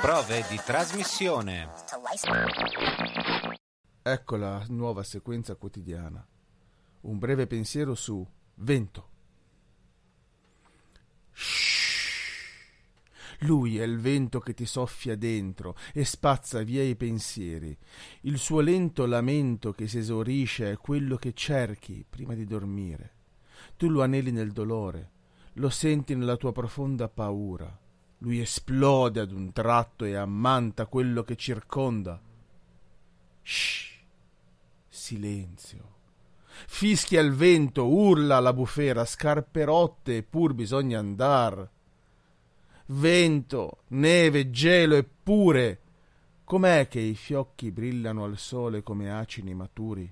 Prove di trasmissione. Ecco la nuova sequenza quotidiana. Un breve pensiero su vento. Lui è il vento che ti soffia dentro e spazza via i pensieri. Il suo lento lamento che si esaurisce è quello che cerchi prima di dormire. Tu lo aneli nel dolore, lo senti nella tua profonda paura. Lui esplode ad un tratto e ammanta quello che circonda. Shh. Silenzio. Fischia il vento, urla la bufera, scarpe rotte, pur bisogna andar vento, neve, gelo eppure. Com'è che i fiocchi brillano al sole come acini maturi?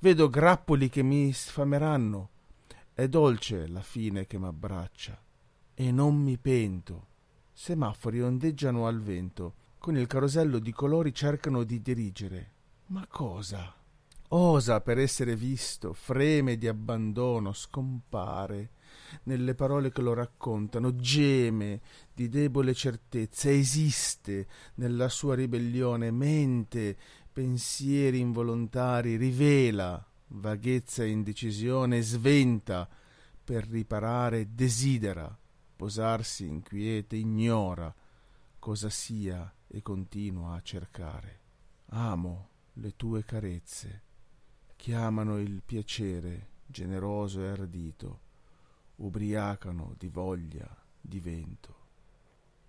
Vedo grappoli che mi sfameranno. È dolce la fine che m'abbraccia. E non mi pento. Semafori ondeggiano al vento. Con il carosello di colori cercano di dirigere. Ma cosa? Osa per essere visto, freme di abbandono, scompare nelle parole che lo raccontano, geme di debole certezza, esiste nella sua ribellione, mente, pensieri involontari, rivela vaghezza e indecisione, sventa per riparare, desidera posarsi in quiete, ignora cosa sia e continua a cercare. Amo le tue carezze, chiamano il piacere generoso e ardito ubriacano di voglia di vento.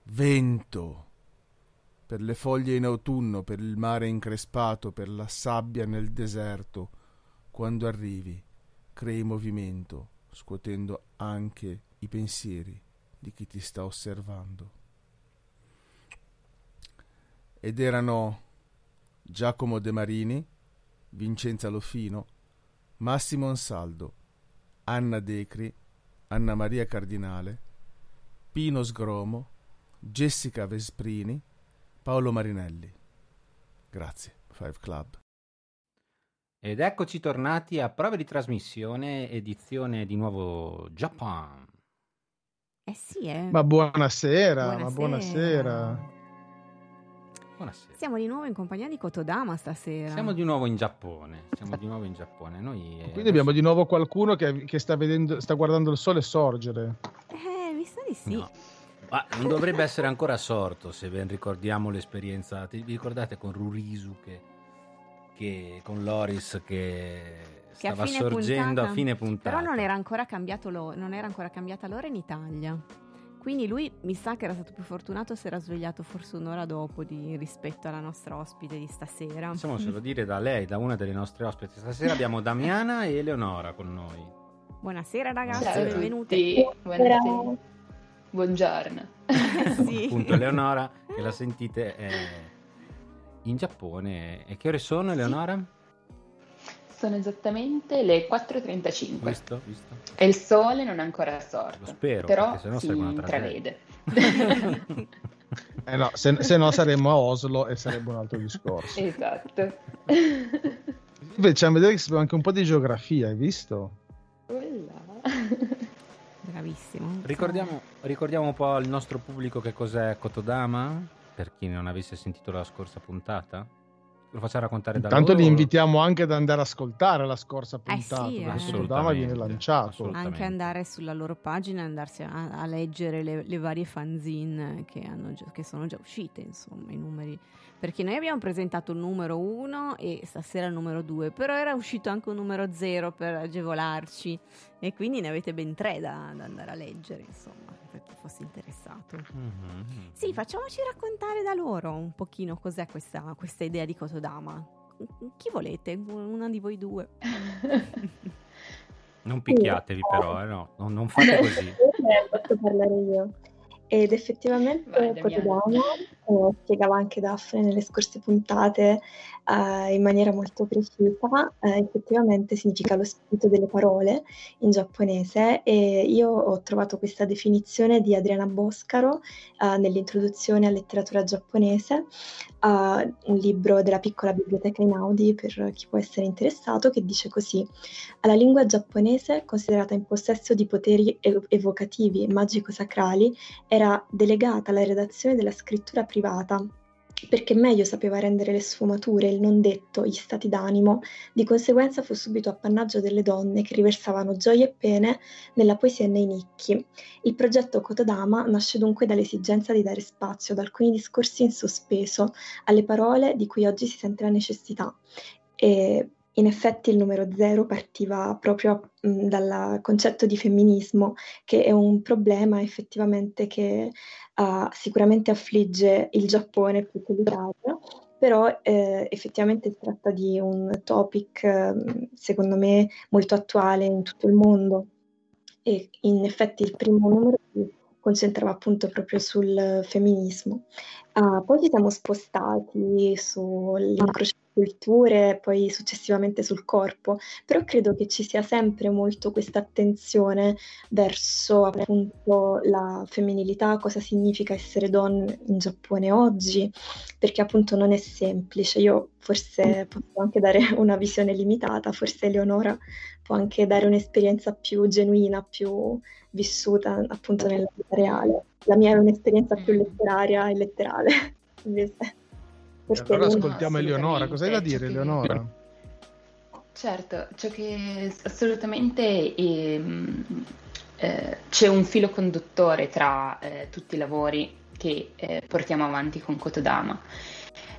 Vento! Per le foglie in autunno, per il mare increspato, per la sabbia nel deserto, quando arrivi, crei movimento, scuotendo anche i pensieri di chi ti sta osservando. Ed erano Giacomo De Marini, Vincenza Lofino, Massimo Ansaldo, Anna Decri Anna Maria Cardinale, Pino Sgromo, Jessica Vesprini, Paolo Marinelli. Grazie, Five Club. Ed eccoci tornati a prove di trasmissione, edizione di nuovo Japan. Eh sì, eh. Ma buonasera, buonasera. ma buonasera. Buonasera. Siamo di nuovo in compagnia di Kotodama stasera. Siamo di nuovo in Giappone. Siamo di nuovo in Giappone. Noi, eh, Quindi adesso... abbiamo di nuovo qualcuno che, che sta, vedendo, sta, guardando il sole sorgere. Eh, mi sa di sì. No. Ma non dovrebbe essere ancora sorto se ben ricordiamo l'esperienza. Vi ricordate con Rurisu che, che con Loris che, che stava a sorgendo puntata, a fine puntata. Però non era ancora, lo, non era ancora cambiata l'ora in Italia. Quindi lui mi sa che era stato più fortunato se era svegliato forse un'ora dopo di, rispetto alla nostra ospite di stasera. Possiamo solo dire da lei, da una delle nostre ospiti. Stasera abbiamo Damiana e Eleonora con noi. Buonasera ragazzi, Ciao benvenute. Buonasera. Buongiorno. sì. Appunto Eleonora, che la sentite, è in Giappone. E che ore sono Eleonora? Sì. Sono esattamente le 4.35. Visto, visto. E il sole non è ancora sorto. Lo spero, però si intravede. eh no, se, se, no saremmo a Oslo e sarebbe un altro discorso. Esatto. Invece a vedere che sapeva anche un po' di geografia, hai visto? Quella. Bravissimo. Ricordiamo, ricordiamo un po' al nostro pubblico che cos'è Kotodama, per chi non avesse sentito la scorsa puntata lo faccia raccontare da Intanto loro. li invitiamo anche ad andare ad ascoltare la scorsa puntata, eh sì, perché eh. Dama viene lanciato. Anche andare sulla loro pagina e andarsi a, a leggere le, le, varie fanzine che, già, che, sono già uscite, insomma, i numeri. Perché noi abbiamo presentato il numero 1 e stasera il numero 2, però era uscito anche un numero 0 per agevolarci e quindi ne avete ben tre da, da andare a leggere, insomma per chi fosse interessato. Mm-hmm. Sì, facciamoci raccontare da loro un pochino cos'è questa, questa idea di Kotodama. Chi volete? Una di voi due. non picchiatevi però, eh, no, non, non fate così. Posso parlare io. Ed effettivamente Vai, Kotodama come spiegava anche Daphne nelle scorse puntate eh, in maniera molto precisa, eh, effettivamente significa lo spirito delle parole in giapponese e io ho trovato questa definizione di Adriana Boscaro eh, nell'introduzione a letteratura giapponese, un libro della piccola biblioteca Inaudi per chi può essere interessato, che dice così: alla lingua giapponese, considerata in possesso di poteri evocativi magico-sacrali, era delegata la redazione della scrittura privata perché meglio sapeva rendere le sfumature, il non detto, gli stati d'animo, di conseguenza fu subito appannaggio delle donne che riversavano gioie e pene nella poesia e nei nicchi. Il progetto Kotodama nasce dunque dall'esigenza di dare spazio ad alcuni discorsi in sospeso, alle parole di cui oggi si sente la necessità. E in effetti il numero zero partiva proprio mh, dal concetto di femminismo, che è un problema effettivamente che uh, sicuramente affligge il Giappone più che l'Italia, però eh, effettivamente si tratta di un topic, eh, secondo me, molto attuale in tutto il mondo. E in effetti il primo numero si concentrava appunto proprio sul femminismo. Uh, poi ci siamo spostati sull'incrocio culture, poi successivamente sul corpo, però credo che ci sia sempre molto questa attenzione verso appunto la femminilità, cosa significa essere donne in Giappone oggi, perché appunto non è semplice. Io forse posso anche dare una visione limitata, forse Eleonora può anche dare un'esperienza più genuina, più vissuta appunto nella vita reale. La mia è un'esperienza più mm. letteraria e letterale, invece. Perché allora ascoltiamo Eleonora, cosa hai da dire Eleonora? Certo, ciò che assolutamente è, ehm, eh, c'è un filo conduttore tra eh, tutti i lavori che eh, portiamo avanti con Kotodama.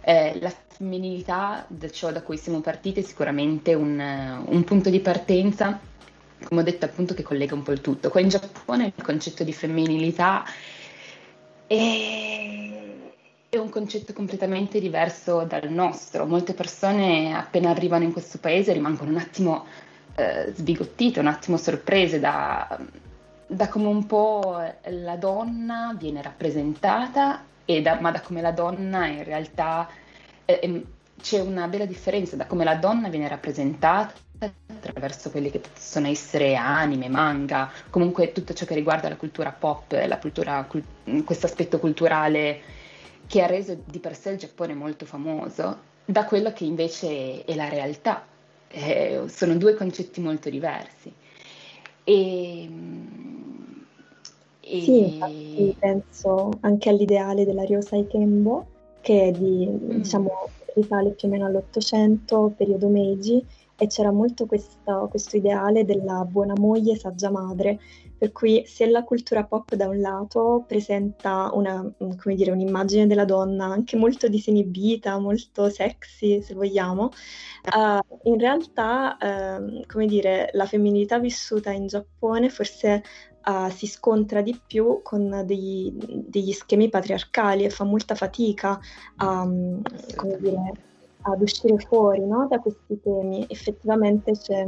Eh, la femminilità, da ciò da cui siamo partiti, è sicuramente un, un punto di partenza, come ho detto appunto, che collega un po' il tutto. Qua in Giappone il concetto di femminilità è è un concetto completamente diverso dal nostro. Molte persone appena arrivano in questo paese rimangono un attimo eh, sbigottite, un attimo sorprese da, da, come un po' la donna viene rappresentata, da, ma da come la donna in realtà eh, c'è una bella differenza da come la donna viene rappresentata attraverso quelli che possono essere anime, manga, comunque tutto ciò che riguarda la cultura pop, la cultura, questo aspetto culturale che ha reso di per sé il Giappone molto famoso, da quello che invece è la realtà. Eh, sono due concetti molto diversi. E, e... Sì, infatti penso anche all'ideale della Ryosai Kenbo, che di, mm. diciamo, risale più o meno all'Ottocento, periodo Meiji, e c'era molto questo, questo ideale della buona moglie, saggia madre, per cui se la cultura pop da un lato presenta una, dire, un'immagine della donna anche molto disinibita, molto sexy se vogliamo, uh, in realtà uh, dire, la femminilità vissuta in Giappone forse uh, si scontra di più con degli, degli, schemi patriarcali e fa molta fatica a, dire, ad uscire fuori no, da questi temi. Effettivamente c'è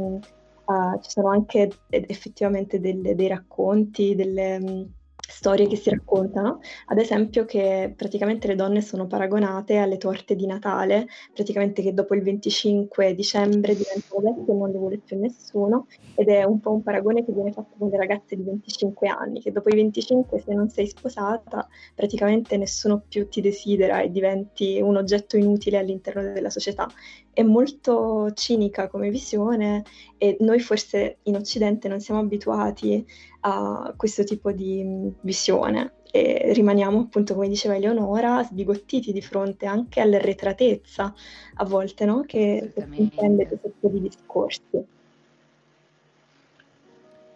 Uh, ci sono anche effettivamente delle, dei racconti, delle um, storie che si raccontano, ad esempio che praticamente le donne sono paragonate alle torte di Natale, praticamente che dopo il 25 dicembre diventano vecchie e non le vuole più nessuno, ed è un po' un paragone che viene fatto con le ragazze di 25 anni, che dopo i 25 se non sei sposata praticamente nessuno più ti desidera e diventi un oggetto inutile all'interno della società. È molto cinica come visione e noi forse in Occidente non siamo abituati a questo tipo di mm, visione e rimaniamo appunto, come diceva Eleonora, sbigottiti di fronte anche all'arretratezza a volte, no? che intende questo tipo di discorsi.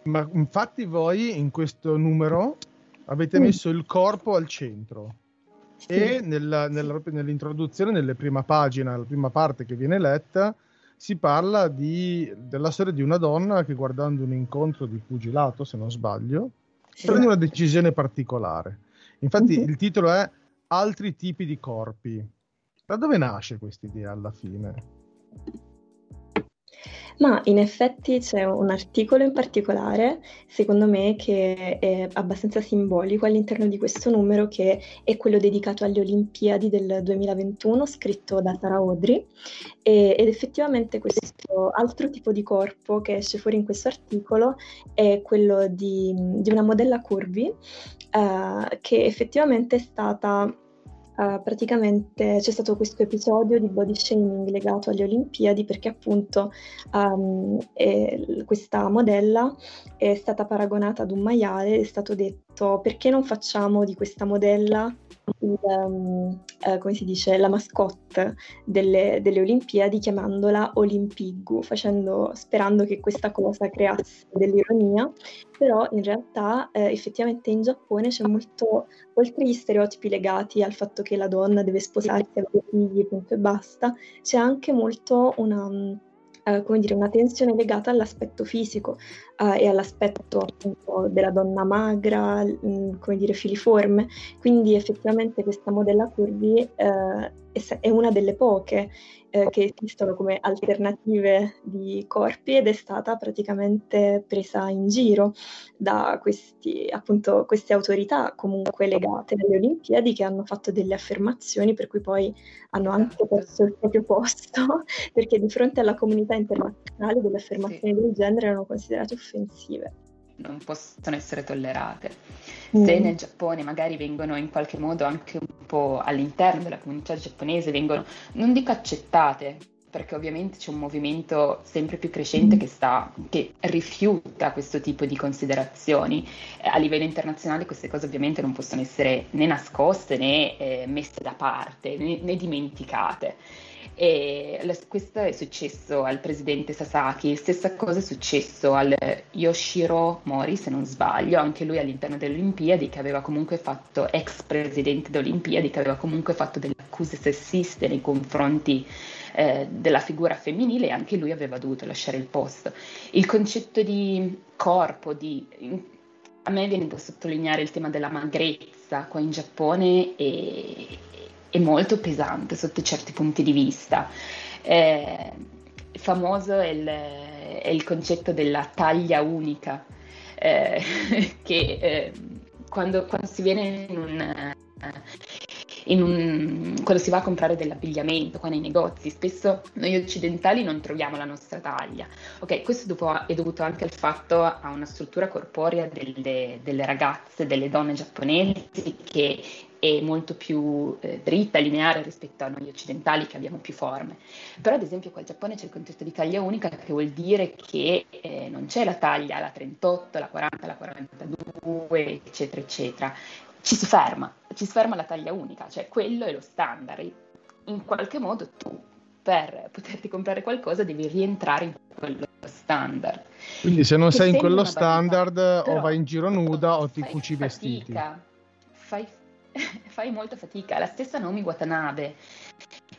Ma infatti voi in questo numero avete mm. messo il corpo al centro. E nella, nella, nell'introduzione, nella prima pagina, la prima parte che viene letta, si parla di, della storia di una donna che guardando un incontro di pugilato, se non sbaglio, sì. prende una decisione particolare. Infatti mm-hmm. il titolo è Altri tipi di corpi. Da dove nasce questa idea alla fine? Ma in effetti c'è un articolo in particolare, secondo me, che è abbastanza simbolico all'interno di questo numero, che è quello dedicato alle Olimpiadi del 2021, scritto da Sara Audrey. E, ed effettivamente questo altro tipo di corpo che esce fuori in questo articolo è quello di, di una modella curvy, eh, che effettivamente è stata Uh, praticamente c'è stato questo episodio di body shaming legato alle Olimpiadi perché appunto um, eh, questa modella è stata paragonata ad un maiale, è stato detto perché non facciamo di questa modella il, um, eh, come si dice, la mascotte delle, delle, Olimpiadi chiamandola Olimpigu, facendo, sperando che questa cosa creasse dell'ironia, però in realtà eh, effettivamente in Giappone c'è molto, oltre agli stereotipi legati al fatto che la donna deve sposarsi, avere figli, punto e basta, c'è anche molto una eh, come dire, una tensione legata all'aspetto fisico eh, e all'aspetto appunto della donna magra, mh, mm, come dire, filiforme. Quindi effettivamente questa modella curvy eh, è una delle poche eh, che esistono come alternative di corpi ed è stata praticamente presa in giro da questi, appunto, queste autorità comunque legate alle Olimpiadi che hanno fatto delle affermazioni per cui poi hanno anche perso il proprio posto perché di fronte alla comunità internazionale delle affermazioni sì. del genere erano considerate offensive non possono essere tollerate. Mm. Se nel Giappone magari vengono in qualche modo anche un po' all'interno della comunità giapponese, vengono, non dico accettate, perché ovviamente c'è un movimento sempre più crescente mm. che, sta, che rifiuta questo tipo di considerazioni. A livello internazionale queste cose ovviamente non possono essere né nascoste né eh, messe da parte né, né dimenticate. E questo è successo al presidente Sasaki, stessa cosa è successo al Yoshiro Mori, se non sbaglio, anche lui all'interno delle Olimpiadi, che aveva comunque fatto, ex presidente delle Olimpiadi, che aveva comunque fatto delle accuse sessiste nei confronti eh, della figura femminile e anche lui aveva dovuto lasciare il posto. Il concetto di corpo, di a me viene da sottolineare il tema della magrezza qua in Giappone e, è molto pesante sotto certi punti di vista. Eh, famoso è il, è il, concetto della taglia unica, eh, che eh, quando, quando, si viene in un, in un, quando si va a comprare dell'abbigliamento qua nei negozi, spesso noi occidentali non troviamo la nostra taglia. Ok, questo è dovuto anche al fatto a una struttura corporea delle, delle ragazze, delle donne giapponesi che è molto più eh, dritta, lineare rispetto a noi occidentali che abbiamo più forme. Però ad esempio qua in Giappone c'è il concetto di taglia unica che vuol dire che eh, non c'è la taglia, la 38, la 40, la 42, eccetera, eccetera. Ci si ferma, ci si ferma la taglia unica, cioè quello è lo standard. In qualche modo tu per poterti comprare qualcosa devi rientrare in quello standard. Quindi se non sei in quello standard o vai in giro nuda o ti cuci i vestiti. Fai fai molta fatica. La stessa Naomi Watanabe,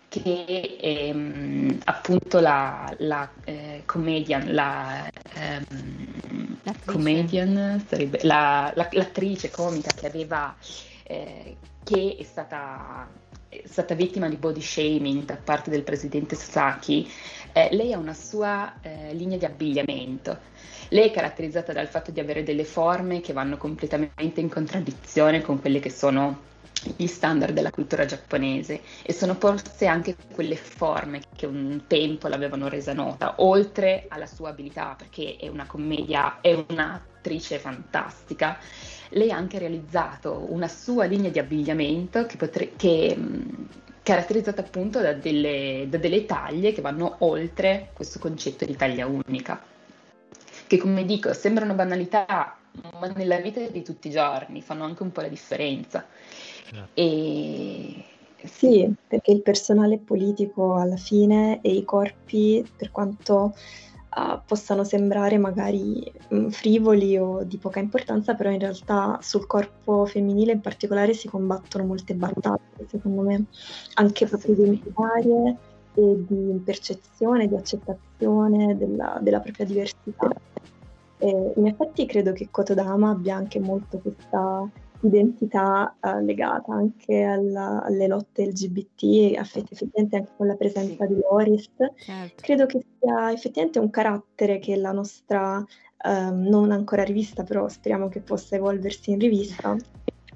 che è um, appunto la, la eh, comedian, la, um, comedian sarebbe la, la, l'attrice comica che aveva, eh, che è stata, è stata, vittima di body shaming da parte del presidente Sasaki, eh, lei ha una sua eh, linea di abbigliamento. Lei è caratterizzata dal fatto di avere delle forme che vanno completamente in contraddizione con quelle che sono gli standard della cultura giapponese e sono forse anche quelle forme che un tempo l'avevano resa nota, oltre alla sua abilità, perché è una commedia, è un'attrice fantastica. Lei ha anche realizzato una sua linea di abbigliamento che, potre- che mh, caratterizzata appunto da delle, da delle taglie che vanno oltre questo concetto di taglia unica, che come dico sembrano banalità, ma nella vita di tutti i giorni fanno anche un po' la differenza. E... Sì, perché il personale politico alla fine e i corpi, per quanto uh, possano sembrare magari mh, frivoli o di poca importanza, però in realtà sul corpo femminile in particolare si combattono molte battaglie, secondo me, anche proprio identitarie e di percezione, di accettazione della, della propria diversità. E in effetti credo che Kotodama abbia anche molto questa identità uh, legata anche alla, alle lotte LGBT, effettivamente anche con la presenza di Loris. Certo. Credo che sia effettivamente un carattere che la nostra, uh, non ancora rivista, però speriamo che possa evolversi in rivista.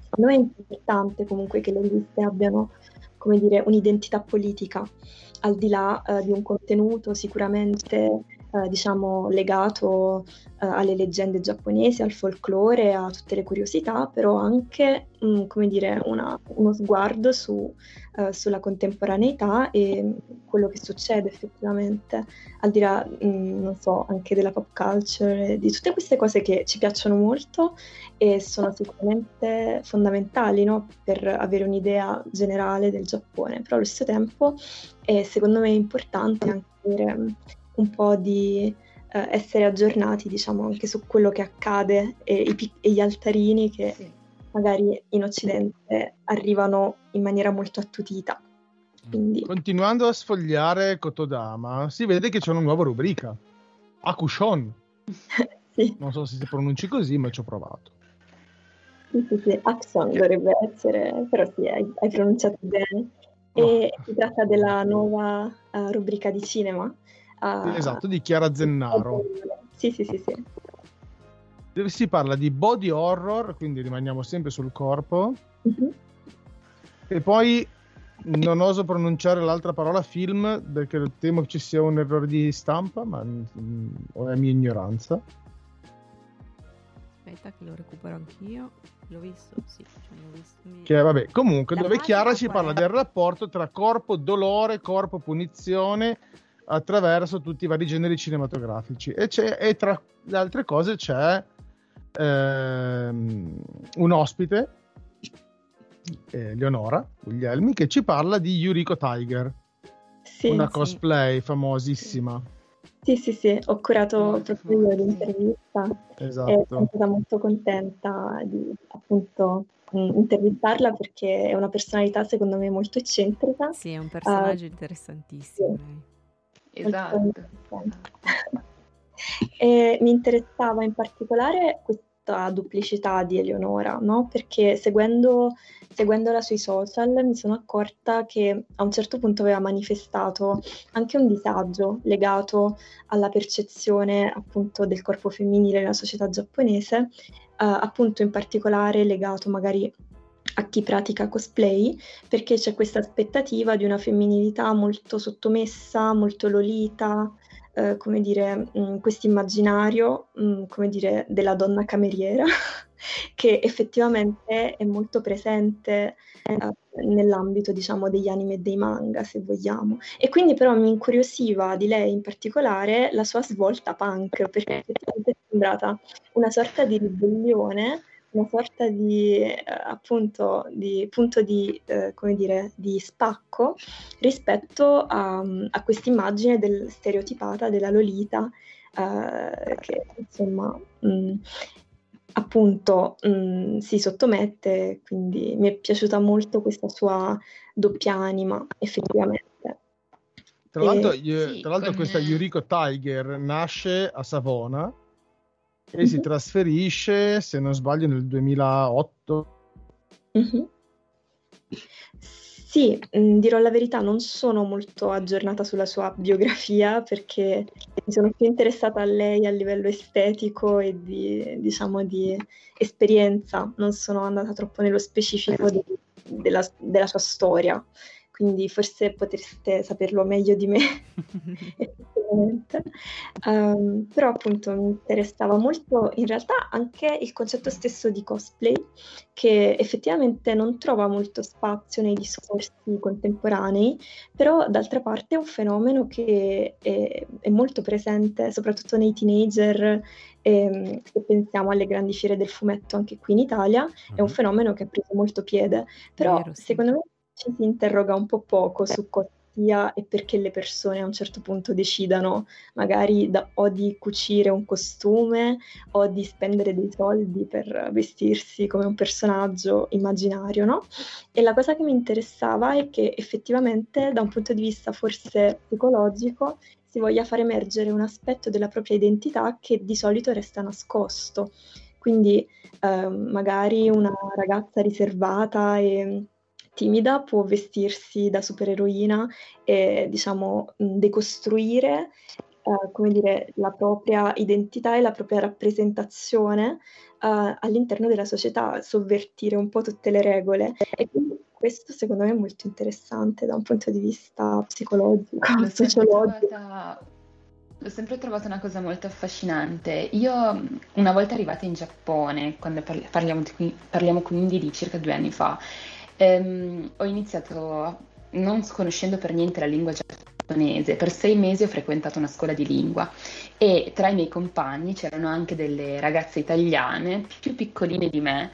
Secondo me è importante comunque che le riviste abbiano, come dire, un'identità politica, al di là uh, di un contenuto sicuramente eh, diciamo, legato eh, alle leggende giapponesi, al folklore, a tutte le curiosità, però anche, mh, mm, come dire, una, uno sguardo su, eh, sulla contemporaneità e quello che succede effettivamente, al di là, mh, mm, non so, anche della pop culture, di tutte queste cose che ci piacciono molto e sono sicuramente fondamentali no? per avere un'idea generale del Giappone, però allo stesso tempo è secondo me importante anche avere un po' di eh, essere aggiornati, diciamo, anche su quello che accade e, i, e gli altarini che sì. magari in Occidente arrivano in maniera molto attutita. Quindi... Continuando a sfogliare Kotodama, si vede che c'è una nuova rubrica, Akushon. sì. Non so se si pronunci così, ma ci ho provato. Sì, sì, sì, Axon dovrebbe essere, però sì, hai, hai pronunciato bene. E oh. si tratta della nuova uh, rubrica di cinema Uh, esatto, di Chiara Zennaro. Sì, sì, sì, sì. Dove si parla di body horror, quindi rimaniamo sempre sul corpo. Uh-huh. E poi non oso pronunciare l'altra parola film perché temo che ci sia un errore di stampa, ma mm, o è mia ignoranza. Aspetta che lo recupero anch'io. L'ho visto, sì. Cioè l'ho visto. Che vabbè, comunque, La dove Chiara ci parla del rapporto tra corpo dolore, corpo punizione attraverso tutti i vari generi cinematografici. E, e tra le altre cose c'è ehm, un ospite, eh, Leonora Guglielmi, che ci parla di Yuriko Tiger, sì, una sì. cosplay famosissima. Sì, sì, sì, ho curato proprio io l'intervista esatto. e sono stata molto contenta di appunto intervistarla perché è una personalità secondo me molto eccentrica. Sì, è un personaggio uh, interessantissimo. Sì. Esatto. e mi interessava in particolare questa duplicità di Eleonora, no? perché seguendo, seguendola sui social mi sono accorta che a un certo punto aveva manifestato anche un disagio legato alla percezione appunto del corpo femminile nella società giapponese, eh, appunto in particolare legato magari a chi pratica cosplay, perché c'è questa aspettativa di una femminilità molto sottomessa, molto lolita, eh, come dire, mm, questo immaginario, mm, come dire, della donna cameriera, che effettivamente è molto presente eh, nell'ambito, diciamo, degli anime e dei manga, se vogliamo. E quindi però mi incuriosiva di lei in particolare la sua svolta punk, perché effettivamente è sembrata una sorta di ribellione una sorta di eh, appunto di punto di, eh, come dire, di spacco rispetto a, a questa immagine del, stereotipata della Lolita eh, che insomma mh, mm, appunto mh, mm, si sottomette. Quindi mi è piaciuta molto questa sua doppia anima effettivamente. Tra l'altro, e, io, tra l'altro questa Yuriko Tiger nasce a Savona e si mhm. trasferisce, se non sbaglio, nel 2008. Mm-hmm. Sì, mh, mm, dirò la verità, non sono molto aggiornata sulla sua biografia perché mi sono più interessata a lei a livello estetico e di, diciamo, di esperienza, non sono andata troppo nello specifico di, della, della sua storia quindi forse potreste saperlo meglio di me, um, però appunto mi interessava molto in realtà anche il concetto stesso di cosplay, che effettivamente non trova molto spazio nei discorsi contemporanei, però d'altra parte è un fenomeno che è, è molto presente soprattutto nei teenager ehm, se pensiamo alle grandi fiere del fumetto anche qui in Italia, è un fenomeno che ha preso molto piede, però Vero, sì. secondo me ci si interroga un po' poco su cosa sia e perché le persone a un certo punto decidano magari da, o di cucire un costume o di spendere dei soldi per vestirsi come un personaggio immaginario, no? E la cosa che mi interessava è che effettivamente da un punto di vista forse psicologico si voglia far emergere un aspetto della propria identità che di solito resta nascosto Quindi eh, magari una ragazza riservata e timida può vestirsi da supereroina e diciamo decostruire eh, come dire, la propria identità e la propria rappresentazione eh, all'interno della società, sovvertire un po' tutte le regole. E quindi questo secondo me è molto interessante da un punto di vista psicologico, L'ho sociologico. Trovata, l'ho sempre trovata una cosa molto affascinante. Io una volta arrivata in Giappone, quando parliamo, di, parliamo quindi di circa due anni fa, ehm, ho iniziato, non conoscendo per niente la lingua giapponese, per sei mesi ho frequentato una scuola di lingua e tra i miei compagni c'erano anche delle ragazze italiane più piccoline di me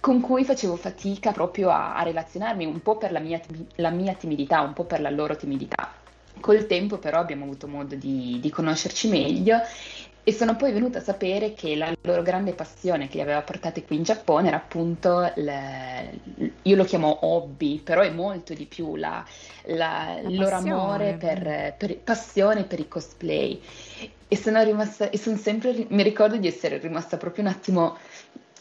con cui facevo fatica proprio a, a relazionarmi, un po' per la mia, la mia, timidità, un po' per la loro timidità. Col tempo però abbiamo avuto modo di, di conoscerci meglio e sono poi venuta a sapere che la loro grande passione che li aveva portate qui in Giappone era appunto, le, io lo chiamo hobby, però è molto di più la, la, il loro amore per, per, passione per i cosplay. E sono rimasta, e sono sempre, mi ricordo di essere rimasta proprio un attimo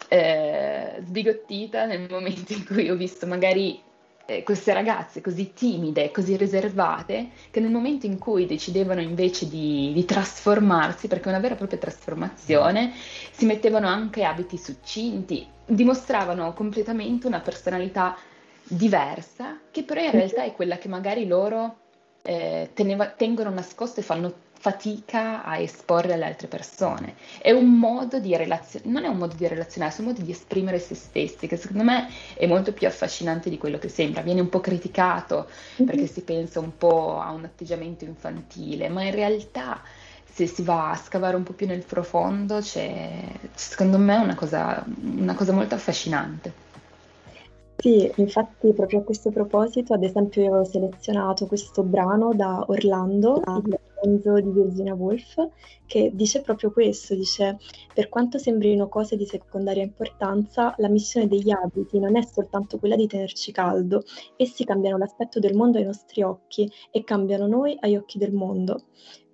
eh, sbigottita nel momento in cui ho visto magari eh, queste ragazze così timide, così riservate, che nel momento in cui decidevano invece di, di trasformarsi, perché è una vera e propria trasformazione, si mettevano anche abiti succinti, dimostravano completamente una personalità diversa, che però in realtà è quella che magari loro eh, teneva, tengono nascosto e fanno fatica a esporre alle altre persone. È un modo di relazionare, non è un modo di relazionarsi, è un modo di esprimere se stessi, che secondo me è molto più affascinante di quello che sembra. Viene un po' criticato perché mhm. si pensa un po' a un atteggiamento infantile, ma in realtà se si va a scavare un po' più nel profondo, c'è, secondo me una cosa, una cosa molto affascinante. Sì, infatti proprio a questo proposito, ad esempio, io avevo selezionato questo brano da Orlando, il romanzo di Virginia Woolf, che dice proprio questo, dice per quanto sembrino cose di secondaria importanza, la missione degli abiti non è soltanto quella di tenerci caldo, essi cambiano l'aspetto del mondo ai nostri occhi e cambiano noi agli occhi del mondo.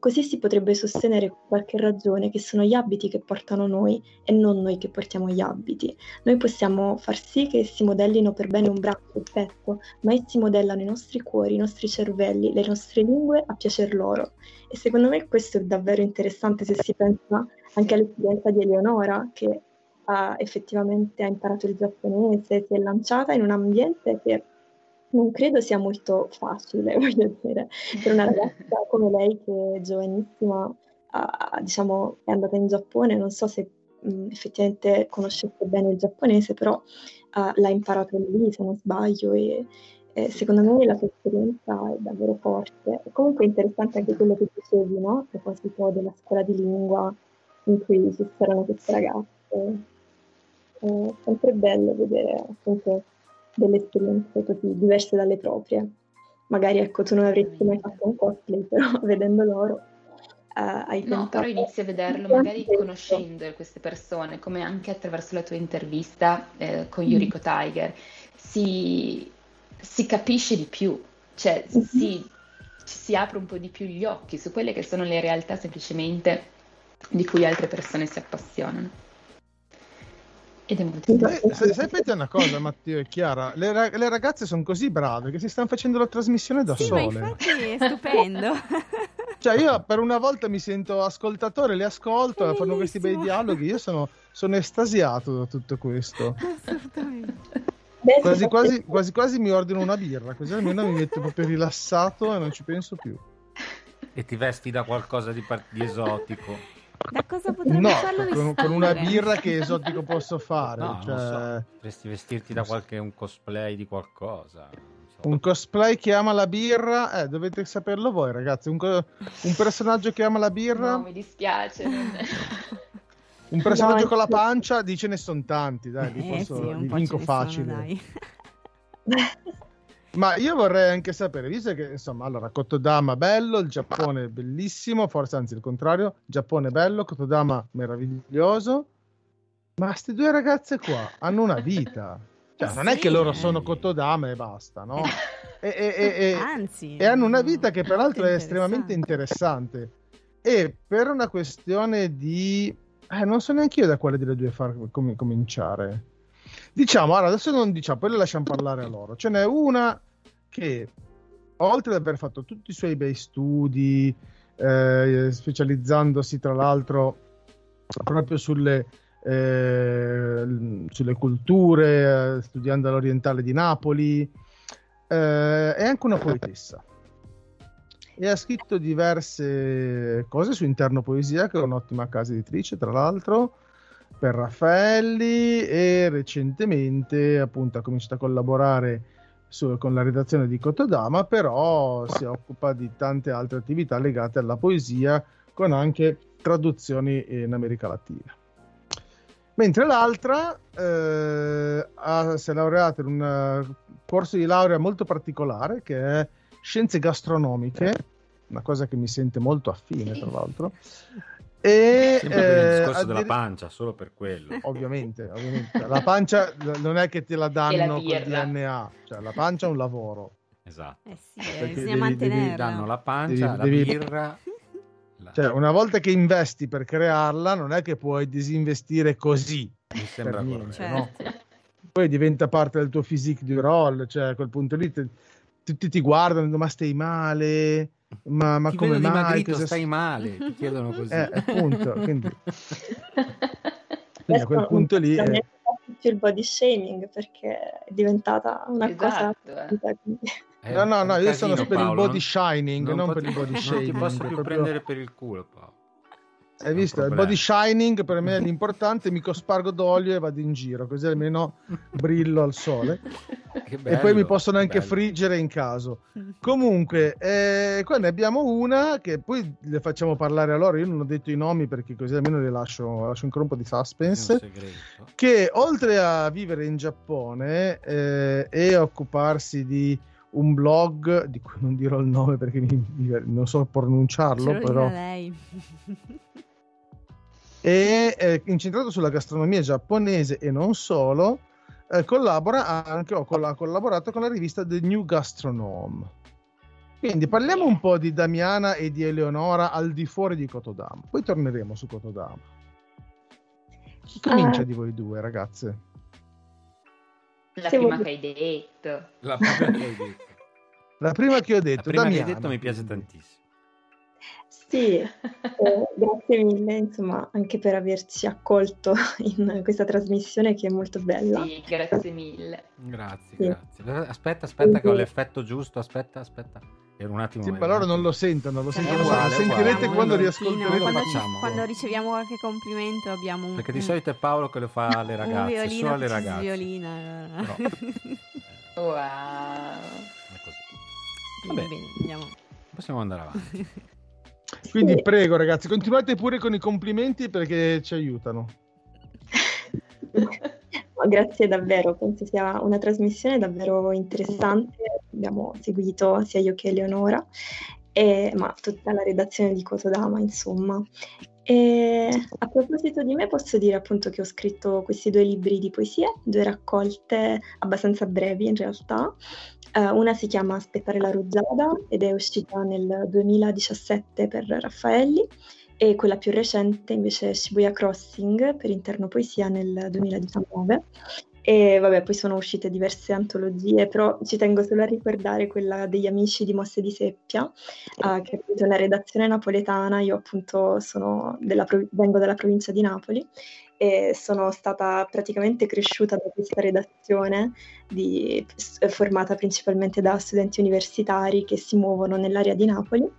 Così si potrebbe sostenere con qualche ragione che sono gli abiti che portano noi e non noi che portiamo gli abiti. Noi possiamo far sì che essi modellino per bene un braccio, il petto, ma essi modellano i nostri cuori, i nostri cervelli, le nostre lingue a piacer loro. E secondo me questo è davvero interessante se si pensa anche all'esperienza di Eleonora, che ha effettivamente ha imparato il giapponese, si è lanciata in un ambiente che non credo sia molto facile, voglio dire, per una ragazza come lei che è giovanissima, ha, diciamo, è andata in Giappone, non so se mh, effettivamente conoscesse bene il giapponese, però uh, l'ha imparato lì, se non sbaglio, e, e secondo me la sua esperienza è davvero forte. E comunque è interessante anche quello che dicevi, no? A proposito della scuola di lingua in cui ci c'erano queste ragazze. È sempre bello vedere appunto delle esperienze così diverse dalle proprie. Magari ecco, tu non avresti mai fatto un cosplay, però vedendo loro uh, hai No, però inizi a vederlo magari conoscendo queste persone, come anche attraverso la tua intervista eh, con Yuriko mm. Tiger, si, si, capisce di più, cioè mm-hmm. si, si apre un po' di più gli occhi su quelle che sono le realtà semplicemente di cui altre persone si appassionano. Ed è molto interessante. Sapete una cosa, Matteo e Chiara? Le, ra- le ragazze sono così brave che si stanno facendo la trasmissione da sì, sole. Ma infatti è stupendo. cioè, io per una volta mi sento ascoltatore, le ascolto, Bellissimo. fanno questi bei dialoghi. Io sono, sono estasiato da tutto questo. Assolutamente. Quasi quasi, quasi quasi mi ordino una birra, così almeno mi metto proprio rilassato e non ci penso più. E ti vesti da qualcosa di, par- di esotico. Da cosa potrebbe no, farlo con, con, una birra che esotico posso fare? No, cioè... so. Potresti vestirti da qualche un cosplay di qualcosa. So. Un cosplay che ama la birra, eh, dovete saperlo voi, ragazzi. Un, co- un personaggio che ama la birra. No, mi dispiace. un personaggio no, con la pancia, dice ne sono tanti, dai, li, posso, eh sì, li vinco facile. Ma io vorrei anche sapere, visto che insomma, allora, Kotodama bello, il Giappone bellissimo, forse anzi il contrario, Giappone bello, Kotodama meraviglioso, ma queste due ragazze qua hanno una vita. Cioè, eh non sì, è che loro sono Kotodama e basta, no? E, e, e, Anzi, e hanno una vita che peraltro è estremamente interessante. E per una questione di Eh, non so neanche io da quale delle due far com- cominciare. Diciamo, allora, adesso non diciamo, poi le lasciamo parlare a loro. Ce n'è una che, oltre ad aver fatto tutti i suoi bei studi, eh, specializzandosi tra l'altro proprio sulle, eh, sulle culture, eh, studiando l'orientale di Napoli, eh, è anche una poetessa e ha scritto diverse cose su Interno Poesia, che è un'ottima casa editrice, tra l'altro, per Raffaelli e recentemente appunto ha cominciato a collaborare su, con la redazione di Cotodama, però si occupa di tante altre attività legate alla poesia, con anche traduzioni in America Latina. Mentre l'altra eh, ha, si è laureata in un corso di laurea molto particolare che è scienze gastronomiche, una cosa che mi sente molto affine tra l'altro. E, Sempre per il discorso addir- della pancia, solo per quello. Ovviamente, ovviamente. La pancia non è che te la danno con DNA, cioè la pancia è un lavoro. Esatto. Eh sì, eh, bisogna devi, devi, danno la pancia, devi, la birra. Cioè, una volta che investi per crearla, non è che puoi disinvestire così. Mi sembra niente, certo. no? Poi diventa parte del tuo physique du role, cioè a quel punto lì te, tutti ti guardano, ma stai male? Ma, ma come mai? Dimagrito, cosa... stai male, ti chiedono così. Eh, appunto, quindi... quindi a quel punto lì... È... più il body shaming perché è diventata una esatto, cosa... Eh. Eh, no, no, no, io sono per Paolo, il body shining, non, non per il body shaming. Non ti posso più proprio... prendere per il culo, Paolo. Hai visto? Il body shining per me è l'importante, mi cospargo d'olio e vado in giro, così almeno brillo al sole. Bello, e poi mi possono anche bello. friggere in caso. Comunque, eh, qua ne abbiamo una che poi le facciamo parlare a loro. Io non ho detto i nomi perché così almeno le lascio, lascio ancora un po' di suspense. Che oltre a vivere in Giappone eh, e occuparsi di un blog di cui non dirò il nome perché mi, non so pronunciarlo, però lei. E eh, incentrato sulla gastronomia giapponese e non solo, eh, collabora anche, ho collaborato con la rivista The New Gastronome. Quindi parliamo un po' di Damiana e di Eleonora al di fuori di Kotodama, poi torneremo su Kotodama. Chi comincia uh, di voi due, ragazze? La prima che hai detto. La prima che hai detto. La prima che ho detto. La prima Damiana. che hai detto mi piace tantissimo. Sì, eh, grazie mille, insomma, anche per averci accolto in questa trasmissione che è molto bella. Sì, grazie mille. Grazie, sì. grazie. Aspetta, aspetta, che ho l'effetto giusto. Aspetta, aspetta. Era un attimo. Sì, ma loro non lo sentono, lo sentono uguale, lo sentirete uguale. quando riascolterete. Quando, facciamo, quando riceviamo qualche complimento abbiamo un. Perché di solito è Paolo che lo fa alle ragazze. Un violino solo alle ragazze. Violina. No. wow. È così. Vabbè, bene, andiamo. Possiamo andare avanti. Quindi sì. prego ragazzi, continuate pure con i complimenti perché ci aiutano. Grazie davvero, penso sia una trasmissione davvero interessante, abbiamo seguito sia io che Eleonora, e, ma tutta la redazione di Kotodama insomma. E a proposito di me posso dire appunto che ho scritto questi due libri di poesie, due raccolte abbastanza brevi in realtà, Uh, una si chiama Aspettare la rugiada ed è uscita nel 2017 per Raffaelli e quella più recente invece è Shibuya Crossing per Interno Poesia nel 2019. E vabbè, poi sono uscite diverse antologie, però ci tengo solo a ricordare quella degli amici di Mosse di Seppia, uh, che è una redazione napoletana. Io appunto della, vengo dalla provincia di Napoli e sono stata praticamente cresciuta da questa redazione di, formata principalmente da studenti universitari che si muovono nell'area di Napoli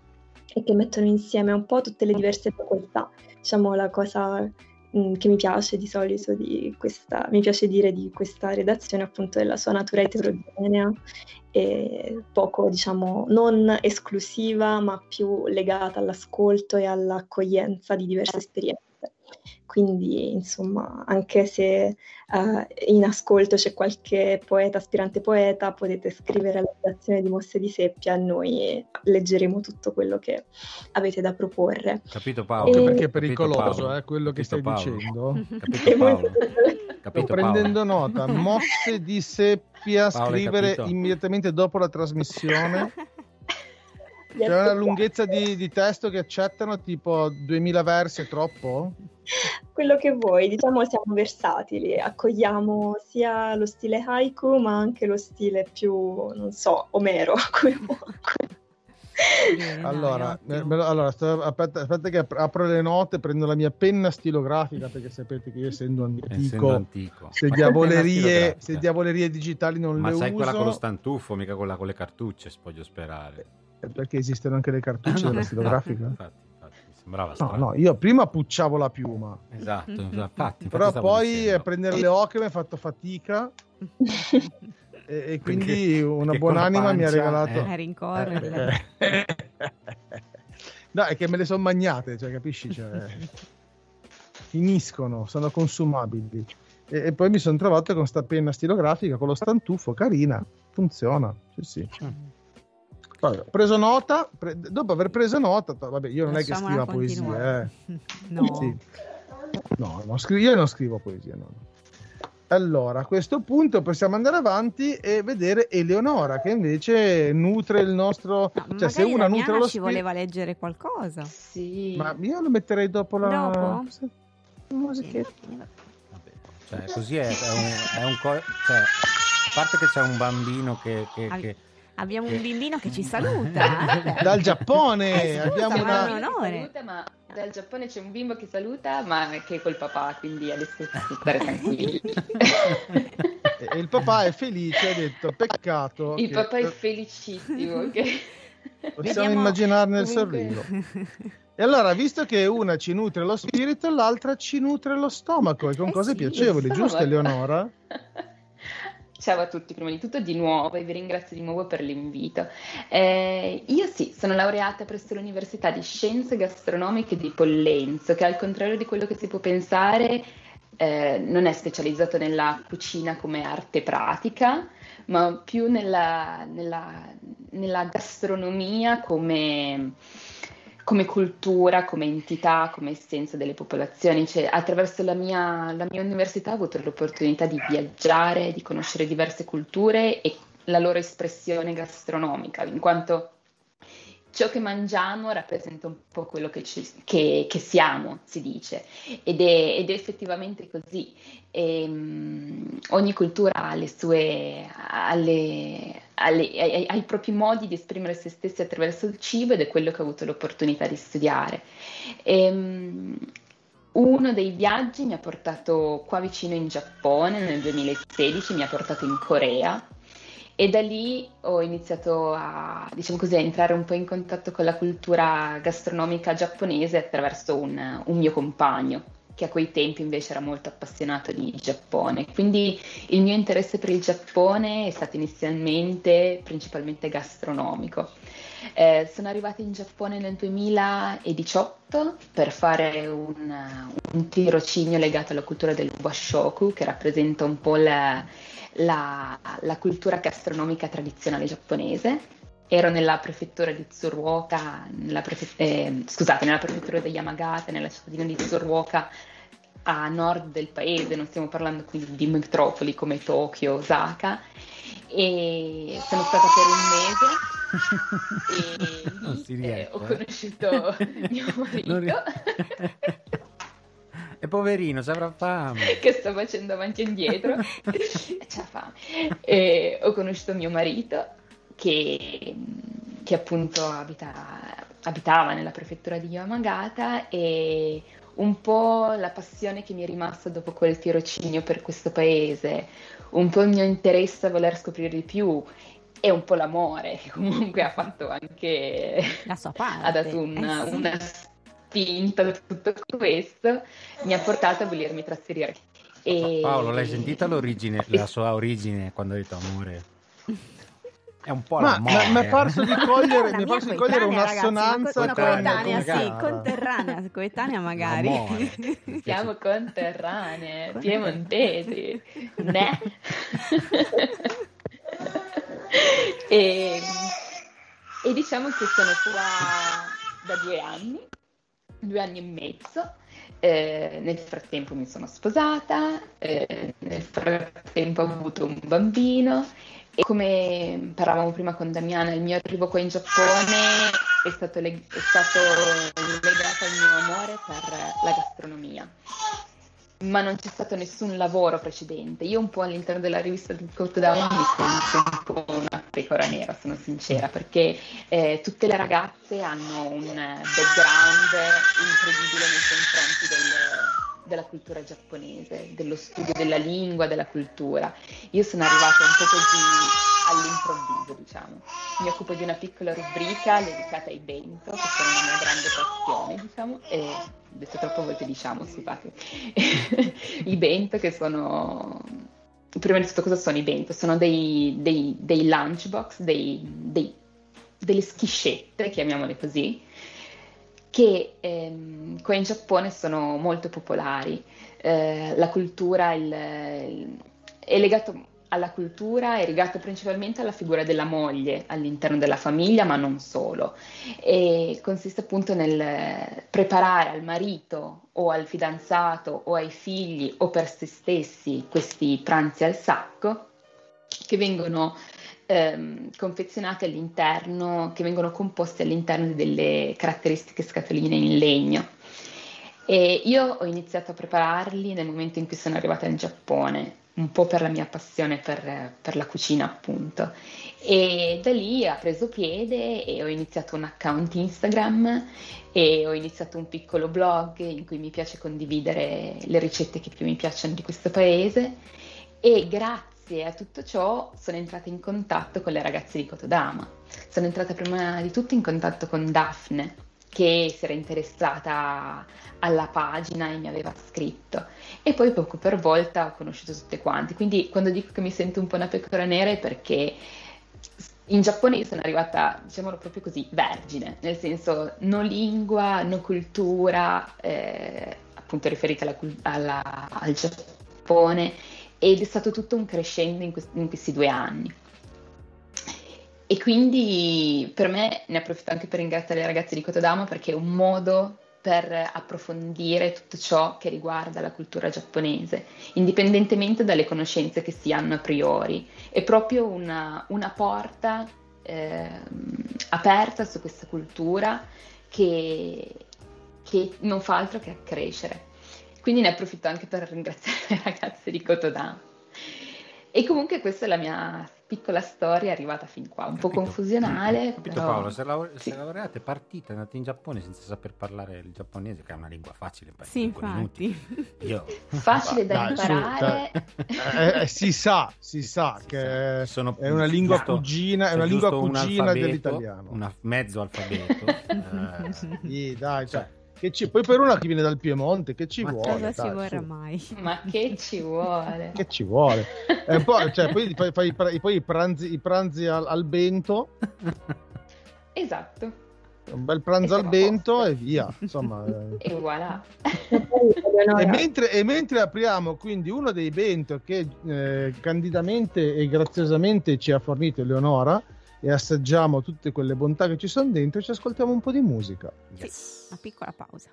e che mettono insieme un po' tutte le diverse facoltà. Diciamo la cosa mh, mm, che mi piace di solito di questa, mi piace dire di questa redazione appunto della sua natura eterogenea e poco diciamo non esclusiva ma più legata all'ascolto e all'accoglienza di diverse esperienze. Quindi, insomma, anche se uh, in ascolto c'è qualche poeta, aspirante poeta, potete scrivere alla redazione di Mosse di Seppia noi leggeremo tutto quello che avete da proporre. Capito Paolo? E... Perché è pericoloso eh, quello che stai Paolo. dicendo. Capito Paolo? Capito, Sto prendendo nota. Mosse di Seppia, Paolo, scrivere immediatamente dopo la trasmissione. C'è una lunghezza di, di, testo che accettano tipo 2000 versi, è troppo? Quello che vuoi, diciamo siamo versatili, accogliamo sia lo stile haiku ma anche lo stile più, non so, Omero, allora, eh, allora sto, aspetta, aspetta, che apro le note, prendo la mia penna stilografica perché sapete che io essendo antico, essendo antico. Se, diavolerie, se, diavolerie, digitali non Ma le uso... Ma sai quella con lo stantuffo, mica quella con le cartucce, voglio sperare. Eh, perché esistono anche le cartucce della stilografica? infatti, infatti, mi sembrava strano. No, no, io prima pucciavo la piuma. Esatto, infatti. infatti Però poi dicendo. prendere le ocche mi ha fatto fatica. e, e quindi perché, una buonanima mi ha regalato eh, rincorrere eh. no è che me le sono magnate cioè capisci cioè, finiscono sono consumabili e, e poi mi sono trovato con sta penna stilografica con lo stantuffo carina funziona sì sì Vabbè, ho preso nota, pre- dopo aver preso nota, vabbè, io non Lasciamo è che scriva poesia, eh. no. Sì. no, non scri- io non scrivo poesia, no. Allora, a questo punto possiamo andare avanti e vedere Eleonora che invece nutre il nostro... No, cioè, se una nutre lo ci voleva leggere qualcosa. Sì. Ma io lo metterei dopo la... Dopo? Musichetta. Cioè, così è, è un... È un co- cioè, a parte che c'è un bambino che... che, che Abbiamo un bimbino che ci saluta. Dal Giappone. Eh, scusa, abbiamo una... un onore. Saluta, ma dal Giappone c'è un bimbo che saluta, ma che è col papà, quindi adesso stare tranquilli. e il papà è felice, ha detto peccato. Il che... papà è felicissimo. Che... Possiamo Vediamo... immaginarne il sorriso. E allora, visto che una ci nutre lo spirito, l'altra ci nutre lo stomaco e con eh cose sì, piacevoli, giusto Eleonora? Ciao a tutti, prima di tutto di nuovo e vi ringrazio di nuovo per l'invito. Eh, io sì, sono laureata presso l'Università di Scienze Gastronomiche di Pollenzo, che al contrario di quello che si può pensare eh, non è specializzato nella cucina come arte pratica, ma più nella, nella, nella gastronomia come come cultura, come entità, come essenza delle popolazioni. Cioè, attraverso la mia, la mia università ho avuto l'opportunità di viaggiare, di conoscere diverse culture e la loro espressione gastronomica, in quanto ciò che mangiamo rappresenta un po' quello che, ci, che, che siamo, si dice, ed è, ed è effettivamente così. E, um, ogni cultura ha le sue, alle, alle, ai, ai, propri modi di esprimere se stessi attraverso il cibo ed è quello che ho avuto l'opportunità di studiare. E, um, uno dei viaggi mi ha portato qua vicino in Giappone nel 2016, mi ha portato in Corea e da lì ho iniziato a, diciamo così, a entrare un po' in contatto con la cultura gastronomica giapponese attraverso un, un mio compagno che a quei tempi invece era molto appassionato di Giappone. Quindi il mio interesse per il Giappone è stato inizialmente principalmente gastronomico. Eh, sono arrivata in Giappone nel 2018 per fare un, un tirocinio legato alla cultura del washoku, che rappresenta un po' la, la, la cultura gastronomica tradizionale giapponese ero nella prefettura di Tsuruoka, nella prefe- eh, scusate, nella prefettura di Yamagata, nella cittadina di Tsuruoka, a nord del paese, non stiamo parlando quindi di metropoli come Tokyo, Osaka, e sono stata per un mese e eh, ho conosciuto mio marito. E poverino, avrà fame. che sta facendo avanti e indietro. C'ha fame. E ho conosciuto mio marito che, che appunto abita, abitava nella prefettura di Yamagata e un po' la passione che mi è rimasta dopo quel tirocinio per questo paese, un po' il mio interesse a voler scoprire di più e un po' l'amore che comunque ha fatto anche la sua parte. ha dato una, eh sì. una spinta a tutto questo, mi ha portato a volermi trasferire. E... Paolo, l'hai sentita l'origine, la sua origine quando ha detto amore? È un po' ma, la morte. Mi è parso di cogliere, mi è parso di cogliere un'assonanza ragazzi, coetanea, con... sì, conterranea, coetanea magari. Siamo conterranee, piemontesi, ne? e, e diciamo che sono qua da due anni due anni e mezzo. Eh, nel frattempo mi sono sposata, eh, nel frattempo ho avuto un bambino E come parlavamo prima con Damiana, il mio arrivo qua in Giappone è stato, leg- è stato legato al mio amore per la gastronomia ma non c'è stato nessun lavoro precedente. Io un po' all'interno della rivista di Countdown mi sento un po' una pecora nera, sono sincera, perché eh, tutte le ragazze hanno un background incredibile nei confronti del, della cultura giapponese, dello studio della lingua, della cultura. Io sono arrivata un po' così all'improvviso, diciamo. Mi occupo di una piccola rubrica dedicata ai bento, che sono una mia grande passione, diciamo, e detto troppe volte diciamo, scusate. I bento che sono... Prima di tutto cosa sono i bento? Sono dei, dei, dei lunchbox, dei, delle schiscette, chiamiamole così, che ehm, qua in Giappone sono molto popolari. Eh, la cultura il, il, è legato alla cultura è legato principalmente alla figura della moglie all'interno della famiglia, ma non solo. E consiste appunto nel preparare al marito o al fidanzato o ai figli o per se stessi questi pranzi al sacco che vengono ehm, confezionati all'interno, che vengono composti all'interno delle caratteristiche scatoline in legno. E io ho iniziato a prepararli nel momento in cui sono arrivata in Giappone un po' per la mia passione per, per, la cucina, appunto. E da lì ha preso piede e ho iniziato un account Instagram e ho iniziato un piccolo blog in cui mi piace condividere le ricette che più mi piacciono di questo paese e grazie a tutto ciò sono entrata in contatto con le ragazze di Kotodama. Sono entrata prima di tutto in contatto con Daphne, che si era interessata alla pagina e mi aveva scritto. E poi poco per volta ho conosciuto tutte quante. Quindi quando dico che mi sento un po' una pecora nera è perché in Giappone sono arrivata, diciamolo proprio così, vergine, nel senso no lingua, no cultura, eh, appunto riferita alla, alla, al Giappone, ed è stato tutto un crescendo in, questi, in questi due anni. E quindi per me ne approfitto anche per ringraziare le ragazze di Kotodama perché è un modo per approfondire tutto ciò che riguarda la cultura giapponese, indipendentemente dalle conoscenze che si hanno a priori. È proprio una, una porta eh, aperta su questa cultura che, che non fa altro che accrescere. Quindi ne approfitto anche per ringraziare le ragazze di Kotodama. E comunque questa è la mia piccola storia è arrivata fin qua, un capito. po' confusionale. Capito però... Paolo, se, laure- sì. se laureate partite, andate in Giappone senza saper parlare il giapponese, che è una lingua facile per sì, infatti. Io... Facile da dai, imparare. Su, eh, eh, si sa, si sa si che sa. è una lingua giusto, cugina, è una lingua cugina un dell'italiano. Un mezzo alfabeto. eh, sì, dai, cioè, che ci... Poi per una che viene dal Piemonte, che ci Ma vuole? Cosa dai, ci vorrà su. mai? Ma che ci vuole? che ci vuole? E poi, cioè, poi fai, fai, poi i pranzi, i pranzi al, al bento. Esatto. Un bel pranzo al bento e via. Insomma, eh. e voilà. e, mentre, e, mentre, apriamo quindi uno dei bento che eh, candidamente e graziosamente ci ha fornito Eleonora, e assaggiamo tutte quelle bontà che ci sono dentro e ci ascoltiamo un po' di musica. Yes. Sì, una piccola pausa.